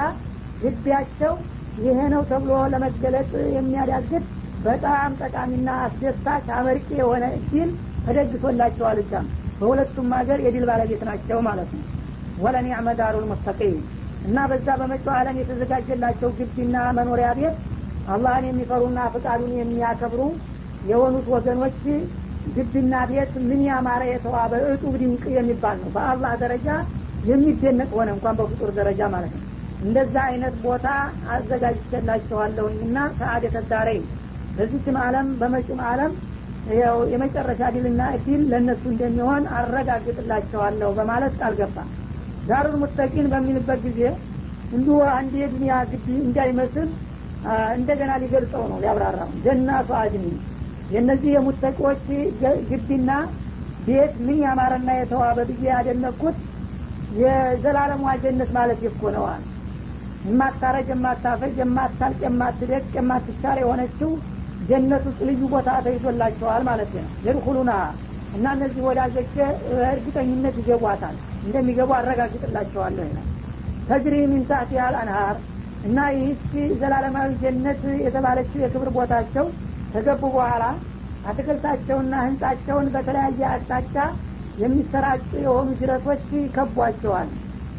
ግቢያቸው ይሄ ነው ተብሎ ለመገለጽ የሚያዳግት በጣም ጠቃሚና አስደሳች አመርቂ የሆነ እድል ተደግሶላቸዋል እዛም። በሁለቱም ሀገር የድል ባለቤት ናቸው ማለት ነው። ወለኒዕመ ዳሩል ሙስተቂም። እና በዛ በመጪው ዓለም የተዘጋጀላቸው ግቢና መኖሪያ ቤት አላህን የሚፈሩና ፍቃዱን የሚያከብሩ የሆኑት ወገኖች ግቢና ቤት ምን ያማረ የተዋበ እጡብ ድንቅ የሚባል ነው። በአላህ ደረጃ የሚደነቅ ሆነ እንኳን በፍጡር ደረጃ ማለት ነው። እንደዛ አይነት ቦታ አዘጋጅቼላቸዋለሁኝ እና ሰአደተ ዳረይን በዚችም አለም በመጪም አለም ያው የመጨረሻ ድልና እድል ለእነሱ እንደሚሆን አረጋግጥላቸዋለሁ በማለት ቃል ገባ። ዳሩል ሙተቂን በሚልበት ጊዜ እንዲሁ አንድ የዱኒያ ግቢ እንዳይመስል እንደገና ሊገልጸው ነው ሊያብራራው። ጀናቱ አድኒ የእነዚህ የሙተቂዎች ግቢና ቤት ምን ያማረና የተዋበ ብዬ ያደነኩት የዘላለሟ ጀነት ማለት ይኮ ነዋል የማታረጅ የማታፈጅ የማታልቅ የማትደቅ የማትሻር የሆነችው ጀነት ውስጥ ልዩ ቦታ ተይዞላቸዋል ማለት ነው። የድኩሉና እና እነዚህ ወዳጆች እርግጠኝነት ይገቧታል። እንደሚገቡ አረጋግጥላቸዋለሁ። ይላል ተጅሪ ሚን ታህቲሃ አልአንሃር እና ይህች ዘላለማዊ ጀነት የተባለችው የክብር ቦታቸው ከገቡ በኋላ አትክልታቸውና ህንጻቸውን በተለያየ አቅጣጫ የሚሰራጩ የሆኑ ጅረቶች ይከቧቸዋል።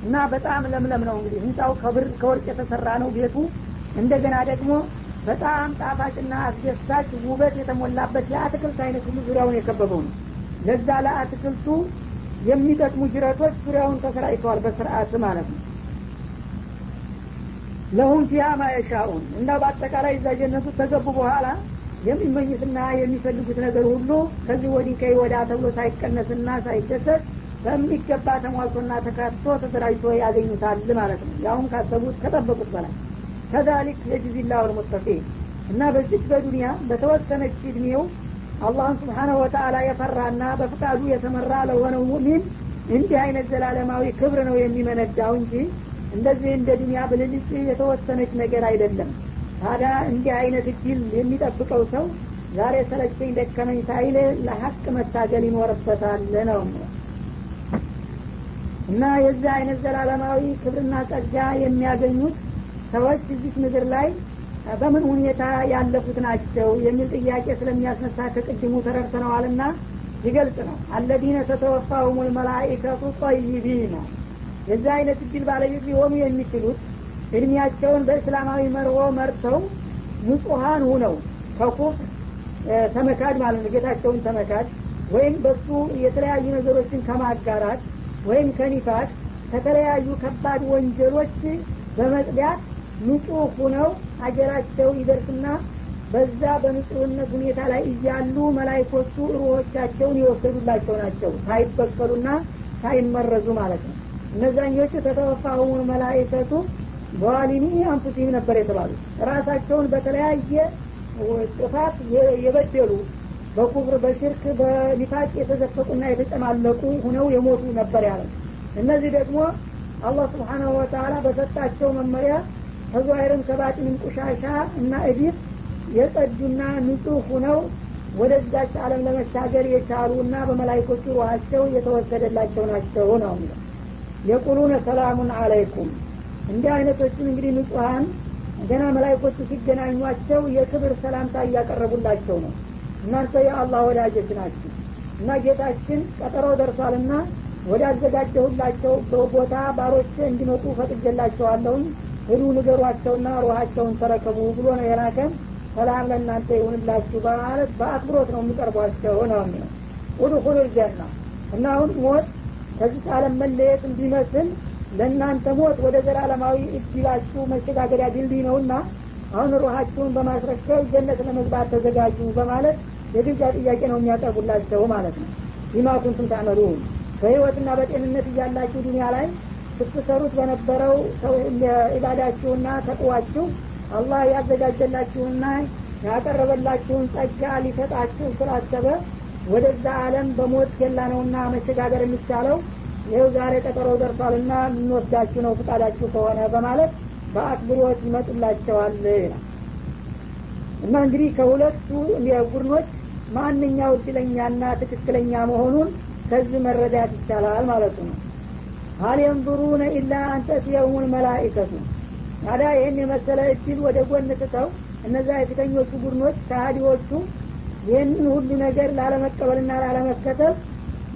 እና በጣም ለምለም ነው እንግዲህ ህንጻው ከብር ከወርቅ የተሰራ ነው ቤቱ። እንደገና ደግሞ በጣም ጣፋጭና አስደሳች ውበት የተሞላበት የአትክልት አይነት ሁሉ ዙሪያውን የከበበው ነው። ለዛ ለአትክልቱ የሚጠቅሙ ጅረቶች ዙሪያውን ተሰራጭተዋል በስርአት ማለት ነው። ለሁም ፊያ ማየሻኡን እና በአጠቃላይ እዛ ጀነቱ ተገቡ በኋላ የሚመኙትና የሚፈልጉት ነገር ሁሉ ከዚህ ወዲህ ከይ ወዳ ተብሎ ሳይቀነስና ሳይደሰት በሚገባ ተሟልቶና ተካቶ ተደራጅቶ ያገኙታል ማለት ነው። ያሁን ካሰቡት ከጠበቁት በላይ ከዛሊክ የጅዚላ ወልሙተቂን እና በዚች በዱንያ በተወሰነች እድሜው አላህን ስብሓናሁ ወተአላ የፈራና በፍቃዱ የተመራ ለሆነው ሙእሚን እንዲህ አይነት ዘላለማዊ ክብር ነው የሚመነዳው እንጂ እንደዚህ እንደ ዱኒያ ብልልጭ የተወሰነች ነገር አይደለም ታዲያ እንዲህ አይነት እድል የሚጠብቀው ሰው ዛሬ ሰለቸኝ ደከመኝ ሳይል ለሀቅ መታገል ይኖርበታል ነው። እና የዚህ አይነት ዘላለማዊ ክብርና ጸጋ የሚያገኙት ሰዎች እዚህ ምድር ላይ በምን ሁኔታ ያለፉት ናቸው የሚል ጥያቄ ስለሚያስነሳ ከቅድሙ ተረድተነዋልና ይገልጽ ነው። አለዲነ ተተወፋሁም ልመላኢከቱ ጠይቢና የዚህ አይነት እድል ባለቤት ሊሆኑ የሚችሉት እድሜያቸውን በእስላማዊ መርሆ መርተው ንጹሀን ሁነው ከኩፍ ተመካድ ማለት ነው። ጌታቸውን ተመካድ ወይም በሱ የተለያዩ ነገሮችን ከማጋራት ወይም ከኒፋት ከተለያዩ ከባድ ወንጀሎች በመጽዳት ንጹህ ሁነው አጀራቸው ይደርስና በዛ በንጹህነት ሁኔታ ላይ እያሉ መላይኮቹ ሩሆቻቸውን የወሰዱላቸው ናቸው። ሳይበቀሉና ሳይመረዙ ማለት ነው። እነዛኞቹ ተተወፋሁሙን መላይከቱ በዋሊኒ አንፉሲም ነበር የተባሉት። ራሳቸውን በተለያየ ጥፋት የበደሉ በኩብር በሽርክ በኒፋቅ የተዘፈቁና የተጨማለቁ ሁነው የሞቱ ነበር ያለ እነዚህ ደግሞ አላህ ስብሓናሁ ወተላ በሰጣቸው መመሪያ ከዛይርም ከባጢንም ቁሻሻ እና እዲፍ የጸዱና ንጹህ ሁነው ወደዛች አለም ለመሻገር የቻሉ እና በመላይኮቹ ሩሃቸው የተወሰደላቸው ናቸው ነው የሚለው። የቁሉነ ሰላሙን አለይኩም እንዲህ አይነቶችን እንግዲህ ንጹሀን ገና መላይኮቹ ሲገናኟቸው የክብር ሰላምታ እያቀረቡላቸው ነው። እናንተ የአላህ ወዳጆች ናችሁ እና ጌታችን ቀጠሮ ደርሷልና ወደ አዘጋጀሁላቸው ቦታ ባሮች እንዲመጡ ፈቅጀላቸዋለሁኝ ህዱ ንገሯቸውና ሩሃቸውን ተረከቡ ብሎ ነው የላከን። ሰላም ለእናንተ ይሁንላችሁ በማለት በአክብሮት ነው የሚቀርቧቸው ነው የሚለው። ውድኹሉ ልጀና እና አሁን ሞት ከዚህ ዓለም መለየት እንዲመስል ለእናንተ ሞት ወደ ዘላለማዊ እድላችሁ መሸጋገሪያ ድልድይ ነውና አሁን ሩሃችሁን በማስረከብ ጀነት ለመግባት ተዘጋጁ በማለት የግብዣ ጥያቄ ነው የሚያቀርቡላቸው ማለት ነው። ቢማ ኩንቱም ታዕመሉን በህይወትና በጤንነት እያላችሁ ዱኒያ ላይ ስትሰሩት በነበረው ኢባዳችሁና ተቅዋችሁ አላህ ያዘጋጀላችሁና ያቀረበላችሁን ጸጋ ሊሰጣችሁ ስላሰበ ወደዛ አለም በሞት ገላ ነውና መሸጋገር የሚቻለው ይኸው ዛሬ ቀጠሮ ደርሷልና የምንወስዳችሁ ነው ፍቃዳችሁ ከሆነ በማለት በአክብሮት ይመጡላቸዋል ይላል። እና እንግዲህ ከሁለቱ ቡድኖች ማንኛው እድለኛና ትክክለኛ መሆኑን ከዚህ መረዳት ይቻላል ማለቱ ነው። ሀል የንظሩነ ኢላ አንተትየውሙን መላኢከቱ። ታዲያ ይህን የመሰለ እድል ወደ ጎን ትተው እነዛ የፊተኞቹ ቡድኖች ከሀዲዎቹ ይህንን ሁሉ ነገር ላለመቀበልና ላለመከተል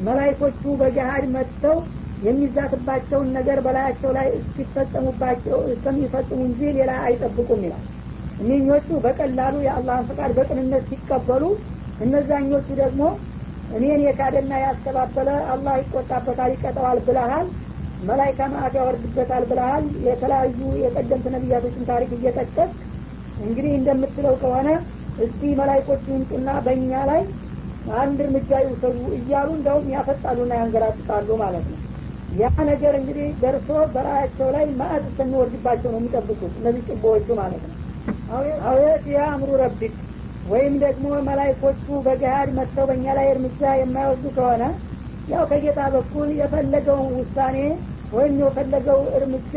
መላይኮቹ በገሃድ መጥተው የሚዛትባቸውን ነገር በላያቸው ላይ እስኪፈጸሙባቸው እስከሚፈጽሙ እንጂ ሌላ አይጠብቁም ይላል። እኒኞቹ በቀላሉ የአላህን ፍቃድ በቅንነት ሲቀበሉ እነዛኞቹ ደግሞ እኔን የካደና ያስተባበለ አላህ ይቆጣበታል ይቀጠዋል ብለሃል መላይካ ማዕት ያወርድበታል ብለሃል የተለያዩ የቀደምት ነቢያቶችን ታሪክ እየጠቀስ እንግዲህ እንደምትለው ከሆነ እስቲ መላይኮቹ ይምጡና በእኛ ላይ አንድ እርምጃ ይውሰዱ እያሉ እንደውም ያፈጣሉና ያንገራጥጣሉ ማለት ነው። ያ ነገር እንግዲህ ደርሶ በራያቸው ላይ ማዕት እስከሚወርድባቸው ነው የሚጠብቁት እነዚህ ጭቦዎቹ ማለት ነው። አውየት የአእምሩ ረቢክ ወይም ደግሞ መላይኮቹ በገሃድ መጥተው በእኛ ላይ እርምጃ የማይወስዱ ከሆነ ያው ከጌታ በኩል የፈለገውን ውሳኔ ወይም የፈለገው እርምጃ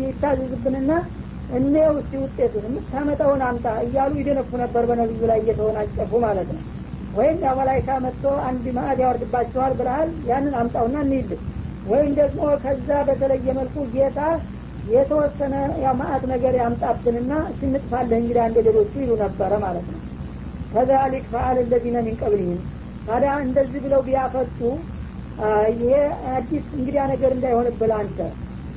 ይታዘዝብንና እኔው እስቲ ውጤቱን የምታመጣውን አምጣ እያሉ ይደነፉ ነበር በነቢዩ ላይ እየተወናጨፉ ማለት ነው ወይም ያው መላይካ መጥቶ አንድ ማዕድ ያወርድባቸዋል ብለሃል ያንን አምጣውና እንይልህ ወይም ደግሞ ከዛ በተለየ መልኩ ጌታ የተወሰነ ማአት ነገር ያምጣብንና ስንጥፋለህ እንግዲህ አንደ ሌሎቹ ይሉ ነበረ ማለት ነው። ከዛሊክ ፈአል ለዚነ ሚን ታዲያ እንደዚህ ብለው ቢያፈጡ ይሄ አዲስ እንግዲያ ነገር እንዳይሆንብል አንተ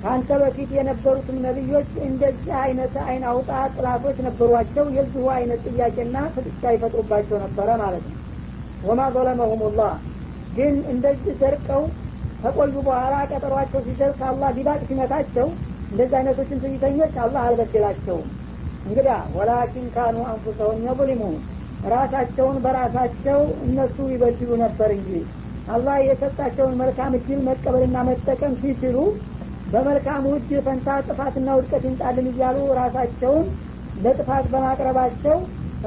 ከአንተ በፊት የነበሩትም ነቢዮች እንደዚህ አይነት አይን አውጣ ጥላቶች ነበሯቸው። የዚሁ አይነት ጥያቄና ፍጥጫ ይፈጥሩባቸው ነበረ ማለት ነው ወማ ዘለመሁም ላህ ግን እንደዚህ ደርቀው ከቆዩ በኋላ ቀጠሯቸው ሲደርስ አላህ ዲባቅ ሲመታቸው እንደዚህ አይነቶችን ትዕቢተኞች አላህ አልበደላቸውም። እንግዳ ወላኪን ካኑ አንፉሰሁም የظሊሙን ራሳቸውን በራሳቸው እነሱ ይበድሉ ነበር እንጂ አላህ የሰጣቸውን መልካም እድል መቀበልና መጠቀም ሲችሉ በመልካሙ እድል ፈንታ ጥፋትና ውድቀት ይምጣልን እያሉ ራሳቸውን ለጥፋት በማቅረባቸው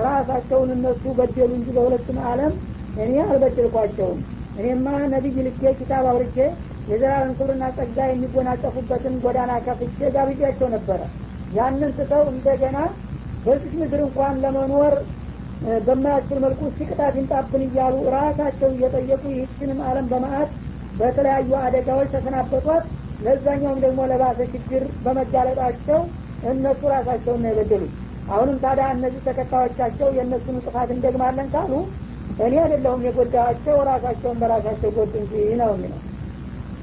ራሳቸውን እነሱ በደሉ እንጂ በሁለቱም አለም እኔ አልበደልኳቸውም። እኔማ ነቢይ ልኬ ኪታብ አውርጄ የዘላለም ክብርና ጸጋ የሚጎናጸፉበትን ጎዳና ከፍቼ ጋብዣቸው ነበረ። ያንን ትተው እንደገና በዚህ ምድር እንኳን ለመኖር በማያስችል መልኩ ቅጣት ይንጣብን እያሉ ራሳቸው እየጠየቁ ይህችንም አለም በማአት በተለያዩ አደጋዎች ተሰናበቷት። ለዛኛውም ደግሞ ለባሰ ችግር በመጋለጣቸው እነሱ ራሳቸውን ነው የበደሉት። አሁንም ታዲያ እነዚህ ተከታዮቻቸው የእነሱን ጥፋት እንደግማለን ካሉ እኔ አይደለሁም የጎዳቸው ራሳቸውን በራሳቸው ጎድ እንጂ ነው የሚለው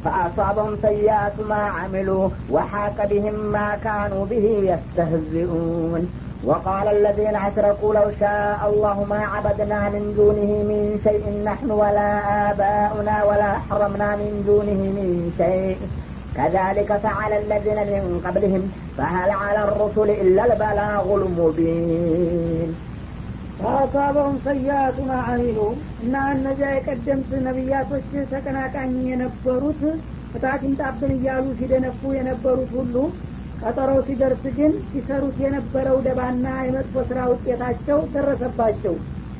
فأصابهم سيئات ما عملوا وحاك بهم ما كانوا به يستهزئون وقال الذين أشركوا لو شاء الله ما عبدنا من دونه من شيء نحن ولا آباؤنا ولا حرمنا من دونه من شيء كذلك فعل الذين من قبلهم فهل على الرسل إلا البلاغ المبين ፈአሳበሁም ሰያቱ ማ እና እነዚያ የቀደምት ነቢያቶች ተቀናቃኝ የነበሩት ቅጣት ይምጣብን እያሉ ሲደነፉ የነበሩት ሁሉ ቀጠሮው ሲደርስ ግን ሲሰሩት የነበረው ደባና የመጥፎ ስራ ውጤታቸው ደረሰባቸው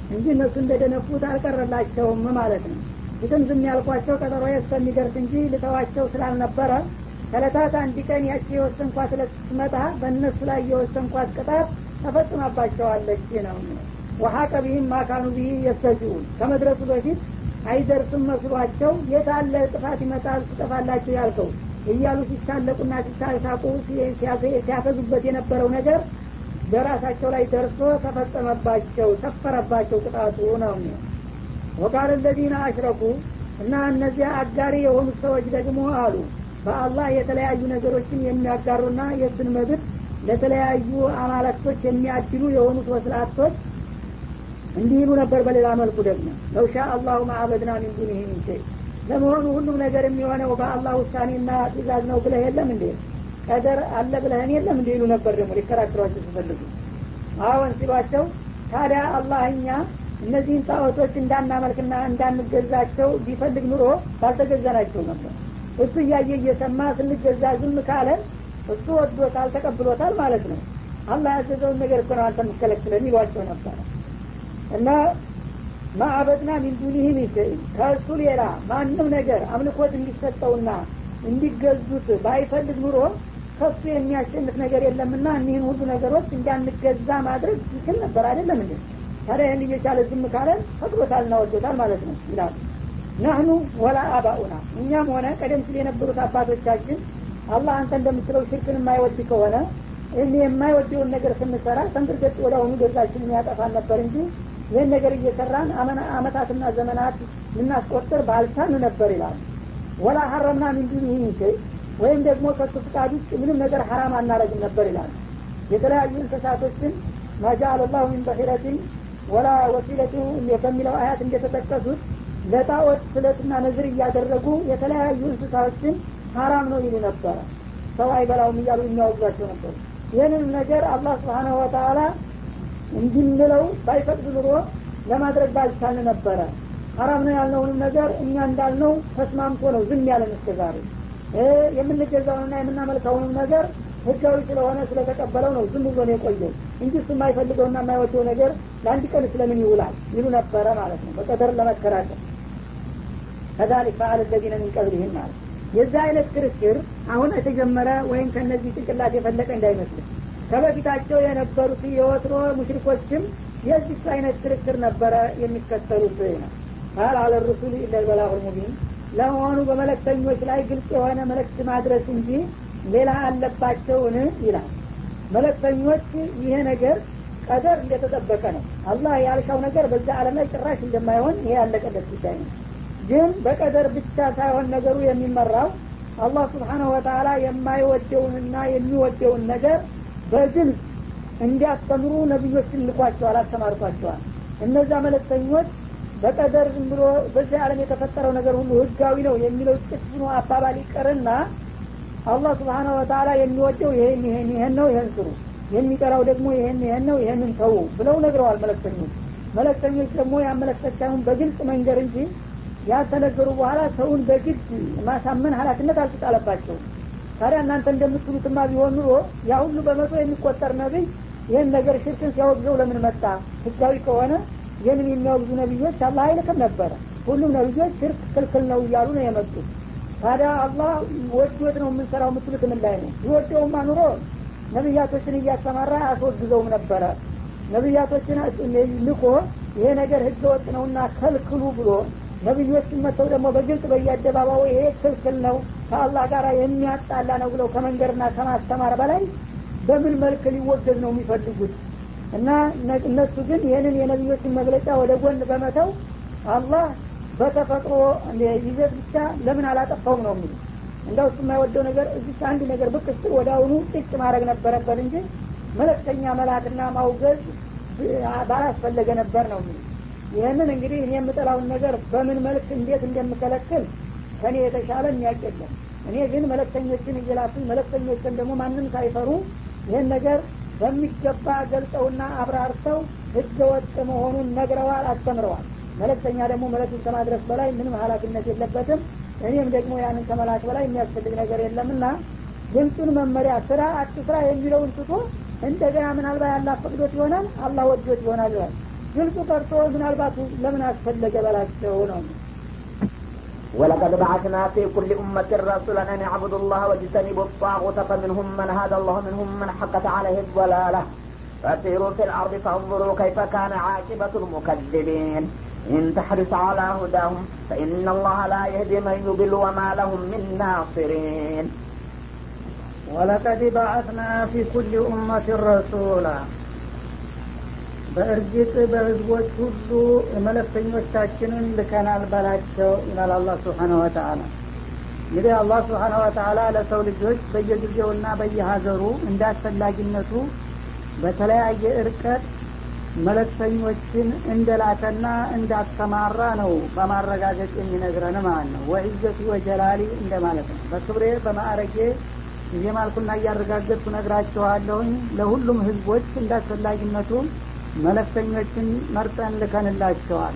እንጂ እነሱ እንደደነፉት አልቀረላቸውም ማለት ነው። ፊትም ዝም ያልኳቸው ቀጠሮ እስከሚደርስ እንጂ ልተዋቸው ስላልነበረ ከለታት አንድ ቀን ያቺ የወሰንኳት ስትመጣ በእነሱ ላይ የወሰንኳት ቅጣት ተፈጽማባቸዋለች ነው ወሀቀ ቢህም ማካኑ ቢህ የስተዚውን ከመድረሱ በፊት አይደርስም መስሏቸው የታለ ጥፋት ይመጣል ትጠፋላችሁ ያልከው እያሉ ሲሳለቁና ሲሳሳቁ ሲያፈዙበት የነበረው ነገር በራሳቸው ላይ ደርሶ ተፈጸመባቸው ሰፈረባቸው ቅጣቱ ነው። ወቃል ለዚነ አሽረኩ እና እነዚያ አጋሪ የሆኑት ሰዎች ደግሞ አሉ በአላህ የተለያዩ ነገሮችን የሚያጋሩና የእሱን መብት ለተለያዩ አማለክቶች የሚያድሉ የሆኑት ወስላቶች እንዲህ ይሉ ነበር በሌላ መልኩ ደግሞ ለውሻ አላሁ ማአበድና ሚን ዱኒህ ሸይ። ለመሆኑ ሁሉም ነገር የሚሆነው በአላህ ውሳኔና ትእዛዝ ነው ብለህ የለም እንዴ? ቀደር አለ ብለህን የለም እንዲ ይሉ ነበር ደግሞ ሊከራክሯቸው ሲፈልጉ። አዎን ሲሏቸው ታዲያ አላህ እኛ እነዚህን ጣዖቶች እንዳናመልክና እንዳንገዛቸው ቢፈልግ ኑሮ ባልተገዛናቸው ነበር። እሱ እያየ እየሰማ ስንገዛ ዝም ካለን እሱ ወዶታል ተቀብሎታል ማለት ነው። አላህ ያዘዘውን ነገር እኮ ነው አንተ የምትከለክለን ይሏቸው ነበረ እና ማዕበድና ሚን ዱኒህ ሚን ከእሱ ሌላ ማንም ነገር አምልኮት እንዲሰጠውና እንዲገዙት ባይፈልግ ኑሮ ከሱ የሚያሸንፍ ነገር የለምና እኒህን ሁሉ ነገሮች እንዳንገዛ ማድረግ ይችል ነበር። አይደለም እንዴ? ታዲያ ይህን እየቻለ ዝም ካለን ፈቅዶታልና ወዶታል ማለት ነው ይላሉ። ናህኑ ወላ አባኡና እኛም ሆነ ቀደም ሲል የነበሩት አባቶቻችን አላህ አንተ እንደምትለው ሽርክን የማይወድ ከሆነ እኔ የማይወደውን ነገር ስንሰራ ተንቅርገጥ ወደ አሁኑ ገዛችን ያጠፋን ነበር እንጂ ይህን ነገር እየሰራን አመታትና ዘመናት ልናስቆጥር ባልቻን ነበር ይላል። ወላ ሀረምና ሚንዱን ይህን ወይም ደግሞ ከሱ ፍቃድ ውጭ ምንም ነገር ሀራም አናረግም ነበር ይላል። የተለያዩ እንስሳቶችን ማጃአል ላሁ ሚን በሒረትን ወላ ወሲለቱ በሚለው አያት እንደተጠቀሱት ለጣዖት ስለትና ነዝር እያደረጉ የተለያዩ እንስሳዎችን ሀራም ነው ይሉ ነበረ ሰው አይበላውም እያሉ የሚያወግዟቸው ነበሩ ይህንን ነገር አላህ ስብሓናሁ ወተአላ እንድንለው ባይፈቅድ ኑሮ ለማድረግ ባልቻልን ነበረ። ሀራም ነው ያልነውንም ነገር እኛ እንዳልነው ተስማምቶ ነው ዝም ያለን እስከ ዛሬ። የምንገዛውንና የምናመልከውንም ነገር ህጋዊ ስለሆነ ስለተቀበለው ነው ዝም ብሎ ነው የቆየው እንጂ እሱ የማይፈልገውና የማይወደው ነገር ለአንድ ቀን ስለምን ይውላል ይሉ ነበረ ማለት ነው። በቀደር ለመከራከር ከዛሊክ ፈአል ለዚነ ሚን ቀብሊህም ማለት የዛ አይነት ክርክር አሁን የተጀመረ ወይም ከነዚህ ጭንቅላት የፈለቀ እንዳይመስል ከበፊታቸው የነበሩት የወትሮ ሙሽሪኮችም የዚህ አይነት ክርክር ነበረ የሚከተሉት ነው። ቃል አለ ሩሱል ኢለልበላሁ ሙቢን ለመሆኑ በመለክተኞች ላይ ግልጽ የሆነ መልእክት ማድረስ እንጂ ሌላ አለባቸውን? ይላል። መለክተኞች ይሄ ነገር ቀደር እንደተጠበቀ ነው። አላህ ያልሻው ነገር በዛ አለም ላይ ጭራሽ እንደማይሆን ይሄ ያለቀለት ጉዳይ ነው። ግን በቀደር ብቻ ሳይሆን ነገሩ የሚመራው አላህ ስብሓነሁ ወተአላ የማይወደውንና የሚወደውን ነገር በግልጽ እንዲያስተምሩ ነቢዮችን ልኳቸዋል አስተማርቷቸዋል እነዛ መለክተኞች በቀደር ዝም ብሎ በዚህ ዓለም የተፈጠረው ነገር ሁሉ ህጋዊ ነው የሚለው ጭፍኑ አባባል ይቀርና አላህ ስብሓነሁ ወተአላ የሚወደው ይሄን ይሄን ይሄን ነው ይሄን ስሩ። የሚጠራው ደግሞ ይሄን ይሄን ነው ይሄንን ተዉ ብለው ነግረዋል መለክተኞች መለክተኞች ደግሞ ያመለክተቻውን በግልጽ መንገር እንጂ ያልተነገሩ በኋላ ሰውን በግድ ማሳመን ሀላፊነት አልተጣለባቸውም ታዲያ እናንተ እንደምትሉትማ ቢሆን ኑሮ ያ ሁሉ በመቶ የሚቆጠር ነቢይ ይህን ነገር ሽርክን ሲያወግዘው ለምን መጣ? ህጋዊ ከሆነ ይህንን የሚያወግዙ ነቢዮች አላህ አይልክም ነበረ። ሁሉም ነቢዮች ሽርክ ክልክል ነው እያሉ ነው የመጡት። ታዲያ አላህ ወዶት ነው የምንሰራው የምትሉት ምን ላይ ነው? ይወደውማ ኑሮ ነቢያቶችን እያስተማራ አስወግዘውም ነበረ። ነቢያቶችን ልኮ ይሄ ነገር ህገ ወጥ ነውና ከልክሉ ብሎ ነቢዮችን መጥተው ደግሞ በግልጽ በየአደባባዩ ይሄ ክልክል ነው ከአላህ ጋር የሚያጣላ ነው ብለው ከመንገድና ከማስተማር በላይ በምን መልክ ሊወገዝ ነው የሚፈልጉት? እና እነሱ ግን ይህንን የነቢዮችን መግለጫ ወደ ጎን በመተው አላህ በተፈጥሮ ይዘት ብቻ ለምን አላጠፋውም ነው የሚሉ እንደው እሱ የማይወደው ነገር እዚህ አንድ ነገር ብቅ ስትል ወደ አሁኑ ጥጭ ማድረግ ነበረበት እንጂ መለክተኛ መላክና ማውገዝ ባላስፈለገ ነበር ነው የሚሉ ይህንን እንግዲህ እኔ የምጠላውን ነገር በምን መልክ እንዴት እንደምከለክል ከኔ የተሻለ የሚያውቅ የለም። እኔ ግን መለክተኞችን እየላኩኝ መለክተኞችን ደግሞ ማንም ሳይፈሩ ይህን ነገር በሚገባ ገልጸውና አብራርተው ህገ ወጥ መሆኑን ነግረዋል አስተምረዋል። መለክተኛ ደግሞ መለክቱን ከማድረስ በላይ ምንም ሀላፊነት የለበትም። እኔም ደግሞ ያንን ከመላክ በላይ የሚያስፈልግ ነገር የለምና ድምፁን መመሪያ ስራ አትስራ የሚለውን ትቶ እንደገና ምናልባት ያላ ፈቅዶት ይሆናል አላህ ወዶት ይሆናል ይላል። ግልጹ ቀርቶ ምናልባት ለምን አስፈለገ በላቸው ነው ولقد بعثنا في كل أمة رسولا أن اعبدوا الله واجتنبوا الطاغوت فمنهم من هدى الله ومنهم من حقت عليه الضلالة. فسيروا في الأرض فانظروا كيف كان عاقبة المكذبين. إن تحرص على هداهم فإن الله لا يهدي من يضل وما لهم من ناصرين. ولقد بعثنا في كل أمة رسولا በእርግጥ በህዝቦች ሁሉ መለክተኞቻችንን ልከናል በላቸው ይላል አላህ ስብሓነ ወተአላ እንግዲህ አላህ ስብሓነ ወተአላ ለሰው ልጆች በየጊዜውና በየሀገሩ እንደ አስፈላጊነቱ በተለያየ እርቀት መለክተኞችን እንደላከና እንዳስተማራ ነው በማረጋገጥ የሚነግረን ማለት ነው። ወዕዘቲ ወጀላሊ እንደማለት ነው። በክብሬ በማዕረጌ እየማልኩና እያረጋገጥኩ ነግራቸዋለሁኝ ለሁሉም ህዝቦች እንዳስፈላጊነቱ መለክተኞችን መርጠን ልከንላቸዋል።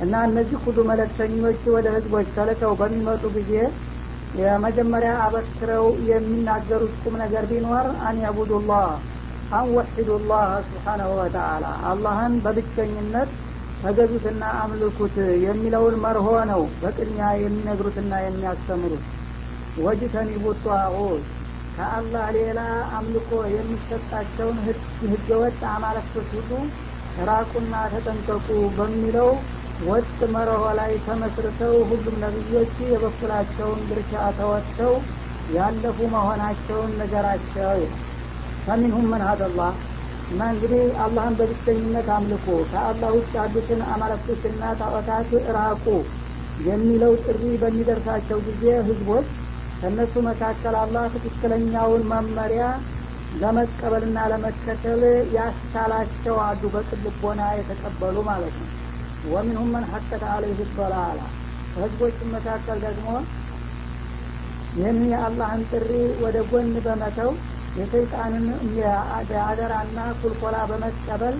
እና እነዚህ ሁሉ መለክተኞች ወደ ህዝቦች ተልከው በሚመጡ ጊዜ የመጀመሪያ አበክረው የሚናገሩት ቁም ነገር ቢኖር አን ያቡዱላህ አን ወሒዱላህ ስብሓናሁ ወተአላ አላህን በብቸኝነት ተገዙትና አምልኩት የሚለውን መርሆ ነው በቅድሚያ የሚነግሩትና የሚያስተምሩት። ወጅተኒቡ ጧዖት ከአላህ ሌላ አምልኮ የሚሰጣቸውን ህገወጥ አማለክቶች ሁሉ ራቁና ተጠንቀቁ በሚለው ወጥ መርሆ ላይ ተመስርተው ሁሉም ነቢዮች የበኩላቸውን ድርሻ ተወጥተው ያለፉ መሆናቸውን ነገራቸው ከሚንሁም መን ሀደላህ እና እንግዲህ አላህን በብቸኝነት አምልኮ ከአላህ ውጭ ያሉትን አማለክቶችና ጣዖታት ራቁ የሚለው ጥሪ በሚደርሳቸው ጊዜ ህዝቦች ከእነሱ መካከል አላህ ትክክለኛውን መመሪያ ለመቀበልና ለመከተል ያስቻላቸው አሉ በቅልቦና የተቀበሉ ማለት ነው። ወሚንሁም መን ሐቀተ አለይህ ዶላላ ከህዝቦችም መካከል ደግሞ ይህን የአላህን ጥሪ ወደ ጎን በመተው የሰይጣንን አደራና ኩልኮላ በመቀበል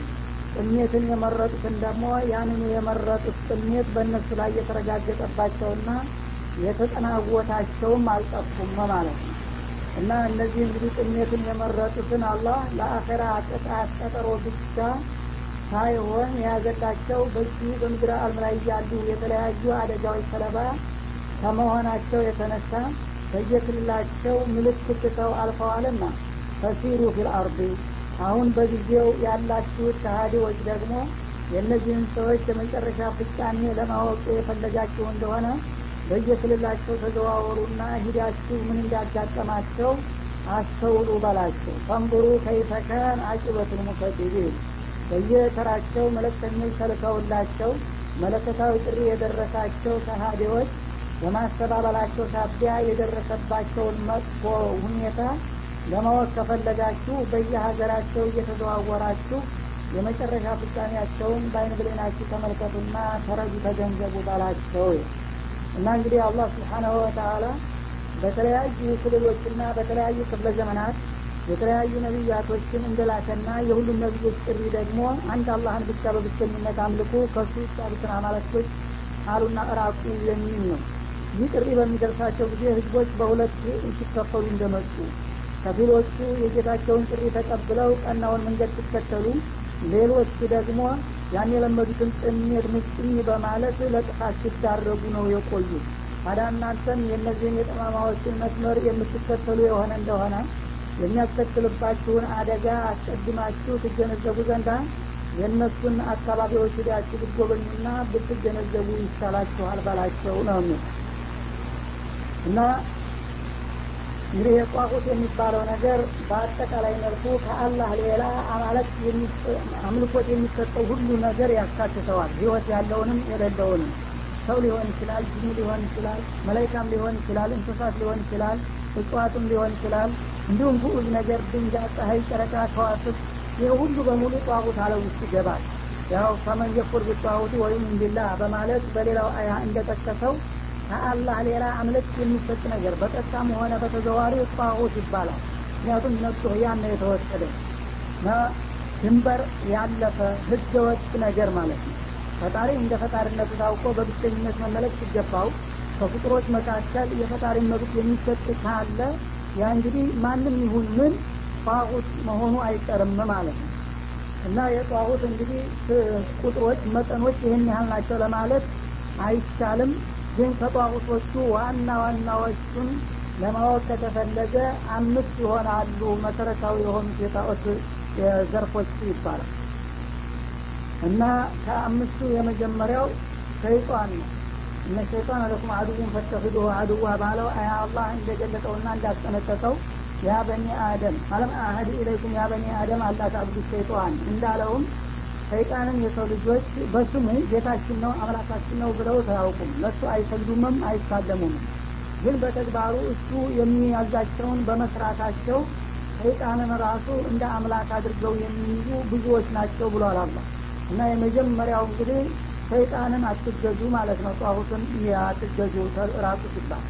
ጥሜትን የመረጡትን ደግሞ ያንኑ የመረጡት ጥሜት በእነሱ ላይ የተረጋገጠባቸውና የተጠናወታቸውም አልጠፉም ማለት ነው። እና እነዚህ እንግዲህ ጥሜትን የመረጡትን አላህ ለአኼራ ቅጣት ቀጠሮ ብቻ ሳይሆን የያዘላቸው በዚህ በምድረ አለም ላይ ያሉ የተለያዩ አደጋዎች ሰለባ ከመሆናቸው የተነሳ በየክልላቸው ምልክት ትተው አልፈዋልና ፈሲሩ ፊል አሁን በጊዜው ያላችሁት ከሃዲዎች ደግሞ የእነዚህን ሰዎች የመጨረሻ ፍጻሜ ለማወቅ የፈለጋችሁ እንደሆነ በየክልላቸው ተዘዋወሩና ሂዳችሁ ምን እንዳጋጠማቸው አስተውሉ በላቸው። ፈንብሩ ከይፈካን አቂበቱል ሙከዲቢን በየተራቸው መለክተኞች ተልከውላቸው መለከታዊ ጥሪ የደረሳቸው ከሃዲዎች በማስተባበላቸው ሳቢያ የደረሰባቸውን መጥፎ ሁኔታ ለማወቅ ከፈለጋችሁ በየሀገራቸው እየተዘዋወራችሁ የመጨረሻ ፍጻሜያቸውን በአይን ብሌናችሁ ተመልከቱና ተረዱ ተገንዘቡ ባላቸው እና እንግዲህ አላህ ስብሓናሁ ወተአላ በተለያዩ ክልሎችና በተለያዩ ክፍለ ዘመናት የተለያዩ ነቢያቶችን እንደላከና የሁሉም ነቢዮች ጥሪ ደግሞ አንድ አላህን ብቻ በብቸኝነት አምልኩ ከሱ ውስጥ ያሉትን አማለክቶች አሉና እራቁ የሚል ነው። ይህ ጥሪ በሚደርሳቸው ጊዜ ህዝቦች በሁለት ሲከፈሉ እንደመጡ ከፊሎቹ የጌታቸውን ጥሪ ተቀብለው ቀናውን መንገድ ሲከተሉ ሌሎቹ ደግሞ ያን የለመዱትን ጥሜት ምጭኝ በማለት ለጥፋት ሲዳረጉ ነው የቆዩ ታዲያ እናንተም የእነዚህን የጠማማዎችን መስመር የምትከተሉ የሆነ እንደሆነ የሚያስከትልባችሁን አደጋ አስቀድማችሁ ትገነዘቡ ዘንዳ የእነሱን አካባቢዎች ሂዳችሁ ብትጎበኙና ብትገነዘቡ ይሻላችኋል በላቸው ነው እና እንግዲህ የጧቁት የሚባለው ነገር በአጠቃላይ መልኩ ከአላህ ሌላ አማለት አምልኮት የሚሰጠው ሁሉ ነገር ያካትተዋል። ህይወት ያለውንም የሌለውንም ሰው ሊሆን ይችላል ጅን ሊሆን ይችላል መላይካም ሊሆን ይችላል እንስሳት ሊሆን ይችላል እጽዋትም ሊሆን ይችላል እንዲሁም ጉዑዝ ነገር ድንጋይ ፀሐይ ጨረቃ ከዋስብ ይህ ሁሉ በሙሉ ጧቁት አለ ውስጥ ይገባል። ያው ፈመን የኩር ወይም እንቢላ በማለት በሌላው አያ እንደጠቀሰው ከአላህ ሌላ አምልክ የሚሰጥ ነገር በቀጥታም ሆነ በተዘዋሪ ጧቁት ይባላል። ምክንያቱም ነሱ ያን ነው የተወሰደ። ድንበር ያለፈ ህገወጥ ነገር ማለት ነው። ፈጣሪ እንደ ፈጣሪነቱ ታውቆ በብቸኝነት መመለክ ሲገባው ከፍጡሮች መካከል የፈጣሪ መብት የሚሰጥ ካለ ያ እንግዲህ ማንም ይሁን ምን ጧቁት መሆኑ አይቀርም ማለት ነው። እና የጧቁት እንግዲህ ቁጥሮች መጠኖች ይህን ያህል ናቸው ለማለት አይቻልም ግን ከጧቁቶቹ ዋና ዋናዎቹን ለማወቅ ከተፈለገ አምስት ይሆናሉ። መሰረታዊ የሆኑት የጣዖት ዘርፎች ይባላል። እና ከአምስቱ የመጀመሪያው ሸይጣን ነው። እነ ሸይጣን ለኩም አድውን ፈተፍዱ አድዋ ባለው አያ አላህ እንደገለጠውና እንዳስጠነቀቀው ያ በኒ አደም አለም አህድ ኢለይኩም ያ በኒ አደም አላ ታብዱ ሸይጣን እንዳለውም ሰይጣንን የሰው ልጆች በስሙ ጌታችን ነው አምላካችን ነው ብለው ተያውቁም ለእሱ አይሰግዱምም አይሳለሙም ግን በተግባሩ እሱ የሚያዛቸውን በመስራታቸው ሰይጣንን ራሱ እንደ አምላክ አድርገው የሚይዙ ብዙዎች ናቸው ብሏል አላ እና የመጀመሪያው እንግዲህ ሰይጣንን አትገዙ ማለት ነው ጧሁትን አትገዙ ራሱ ሲባል።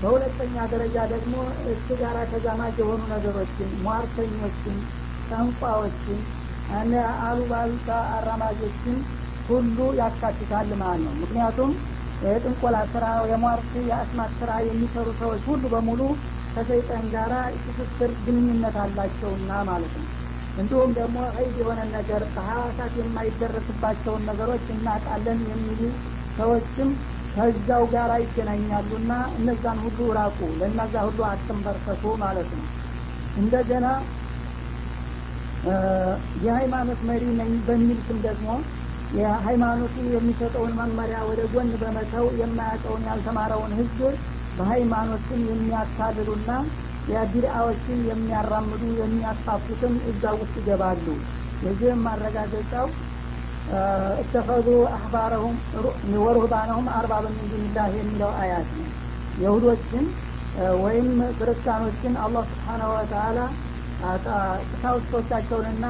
በሁለተኛ ደረጃ ደግሞ እሱ ጋር ተዛማጅ የሆኑ ነገሮችን ሟርተኞችን ጠንቋዎችን አሉባልታ አራማጆችን ሁሉ ያካትታል ማለት ነው። ምክንያቱም የጥንቆላ ስራ የሟርት የአስማት ስራ የሚሰሩ ሰዎች ሁሉ በሙሉ ከሰይጣን ጋራ ትስስር ግንኙነት አላቸውና ማለት ነው። እንዲሁም ደግሞ ኸይድ የሆነ ነገር በሀዋሳት የማይደረስባቸውን ነገሮች እናጣለን የሚሉ ሰዎችም ከዛው ጋር ይገናኛሉና እነዛን ሁሉ ራቁ ለእነዛ ሁሉ አትንበርከቱ ማለት ነው። እንደገና የሃይማኖት መሪ ነኝ በሚል ስም ደግሞ የሃይማኖቱ የሚሰጠውን መመሪያ ወደ ጎን በመተው የማያውቀውን ያልተማረውን ህዝብ በሃይማኖት ስም የሚያታልሉና የቢድአዎችን የሚያራምዱ የሚያስፋፉትም እዛ ውስጥ ይገባሉ። የዚህም ማረጋገጫው እተኸዙ አህባረሁም ወሩህባነሁም አርባብ ምን የሚለው አያት ነው። የሁዶችን ወይም ክርስቲያኖችን አላህ ስብሓናሁ ወተአላ ቀሳውስቶቻቸውንና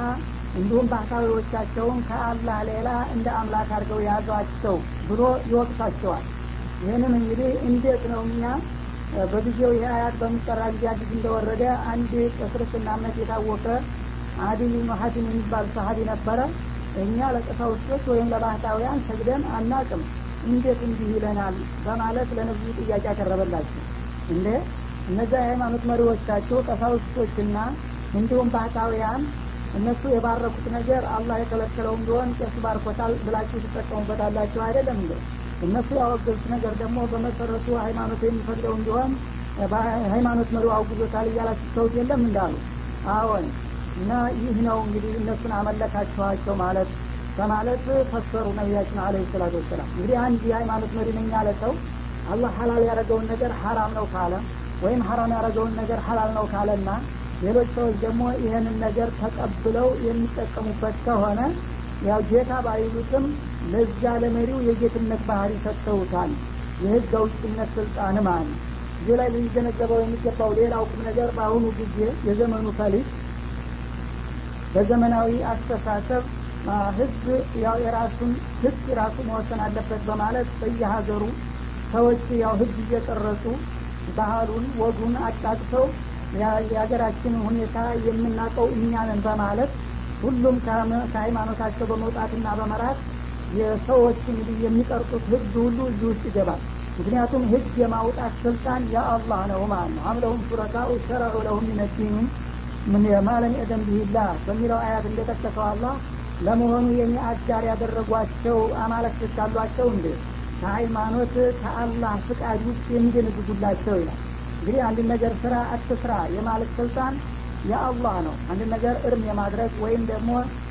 እንዲሁም ባህታዊዎቻቸውን ከአላህ ሌላ እንደ አምላክ አድርገው ያዟቸው ብሎ ይወቅሳቸዋል ይህንን እንግዲህ እንዴት ነው እኛ በጊዜው ይህ አያት በሚጠራ ጊዜ አዲስ እንደወረደ አንድ በክርስትና እምነት የታወቀ አዲል ሀቲም የሚባል ሰሀቢ ነበረ እኛ ለቀሳውስቶች ወይም ለባህታውያን ሰግደን አናቅም እንዴት እንዲህ ይለናል በማለት ለነብዩ ጥያቄ ያቀረበላቸው እንዴ እነዚያ የሃይማኖት መሪዎቻቸው ቀሳውስቶችና እንዲሁም ባህታውያን እነሱ የባረኩት ነገር አላህ የከለከለውም ቢሆን ቄሱ ባርኮታል ብላችሁ ትጠቀሙበታላችሁ አይደለም እንደ እነሱ ያወገዙት ነገር ደግሞ በመሰረቱ ሃይማኖት የሚፈቅደውም ቢሆን ሃይማኖት መሪው አውግዞታል እያላችሁ ሰውት የለም እንዳሉ? አዎን እና ይህ ነው እንግዲህ እነሱን አመለካችኋቸው ማለት በማለት ፈሰሩ ነቢያችን አለ ሰላቱ ወሰላም። እንግዲህ አንድ የሃይማኖት መሪ ነኝ ያለ ሰው አላህ ሀላል ያደረገውን ነገር ሀራም ነው ካለ ወይም ሀራም ያደረገውን ነገር ሀላል ነው ካለና ሌሎች ሰዎች ደግሞ ይህንን ነገር ተቀብለው የሚጠቀሙበት ከሆነ ያው ጌታ ባይሉትም ለዛ ለመሪው የጌትነት ባህሪ ሰጥተውታል። የህግ አውጭነት ስልጣን ማለት እዚህ ላይ ልንገነዘበው የሚገባው ሌላው ቁም ነገር በአሁኑ ጊዜ የዘመኑ ፈሊጥ በዘመናዊ አስተሳሰብ ህዝብ ያው የራሱን ህግ ራሱ መወሰን አለበት በማለት በየሀገሩ ሰዎች ያው ህግ እየቀረጹ ባህሉን ወጉን አጣጥተው የሀገራችንን ሁኔታ የምናውቀው እኛንን በማለት ሁሉም ከሃይማኖታቸው በመውጣትና በመራት የሰዎች እንግዲህ የሚቀርጡት ህግ ሁሉ እዚህ ውስጥ ይገባል። ምክንያቱም ህግ የማውጣት ስልጣን የአላህ ነው ማለት ነው። አምለሁም ሹረካኡ ሸረዑ ለሁም ሚነዲን ምን የማለም የደም ብሂላ በሚለው አያት እንደጠቀሰው አላህ ለመሆኑ የኔ ያደረጓቸው አማለክቶች አሏቸው እንዴ? ከሃይማኖት ከአላህ ፍቃድ ውጭ የሚደነግጉላቸው ይላል እንግዲህ አንድ ነገር ስራ አትስራ የማለት ስልጣን የአላህ ነው። አንድ ነገር እርም የማድረግ ወይም ደግሞ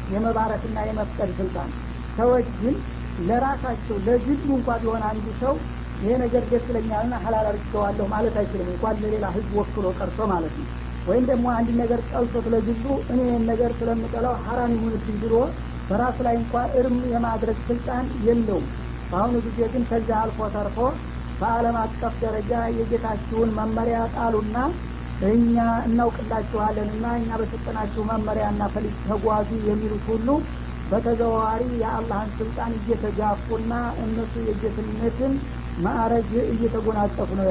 የመባረክና የመፍቀድ ስልጣን። ሰዎች ግን ለራሳቸው ለግሉ እንኳ ቢሆን አንዱ ሰው ይሄ ነገር ደስ ይለኛልና ሀላል አድርገዋለሁ ማለት አይችልም። እንኳን ለሌላ ህዝብ ወክሎ ቀርቶ ማለት ነው። ወይም ደግሞ አንድ ነገር ጠልቶት ለግሉ እኔ ነገር ስለምጠላው ሀራም ይሁንብኝ ብሎ በራሱ ላይ እንኳ እርም የማድረግ ስልጣን የለውም። በአሁኑ ጊዜ ግን ከዚያ አልፎ ተርፎ በአለም አቀፍ ደረጃ የጌታችሁን መመሪያ ጣሉና እኛ እናውቅላችኋለን እና እኛ በሰጠናችሁ መመሪያና ፈሊጥ ተጓዙ የሚሉት ሁሉ በተዘዋዋሪ የአላህን ስልጣን እየተጋፉና እነሱ የጌትነትን ማዕረግ እየተጎናጸፉ ነው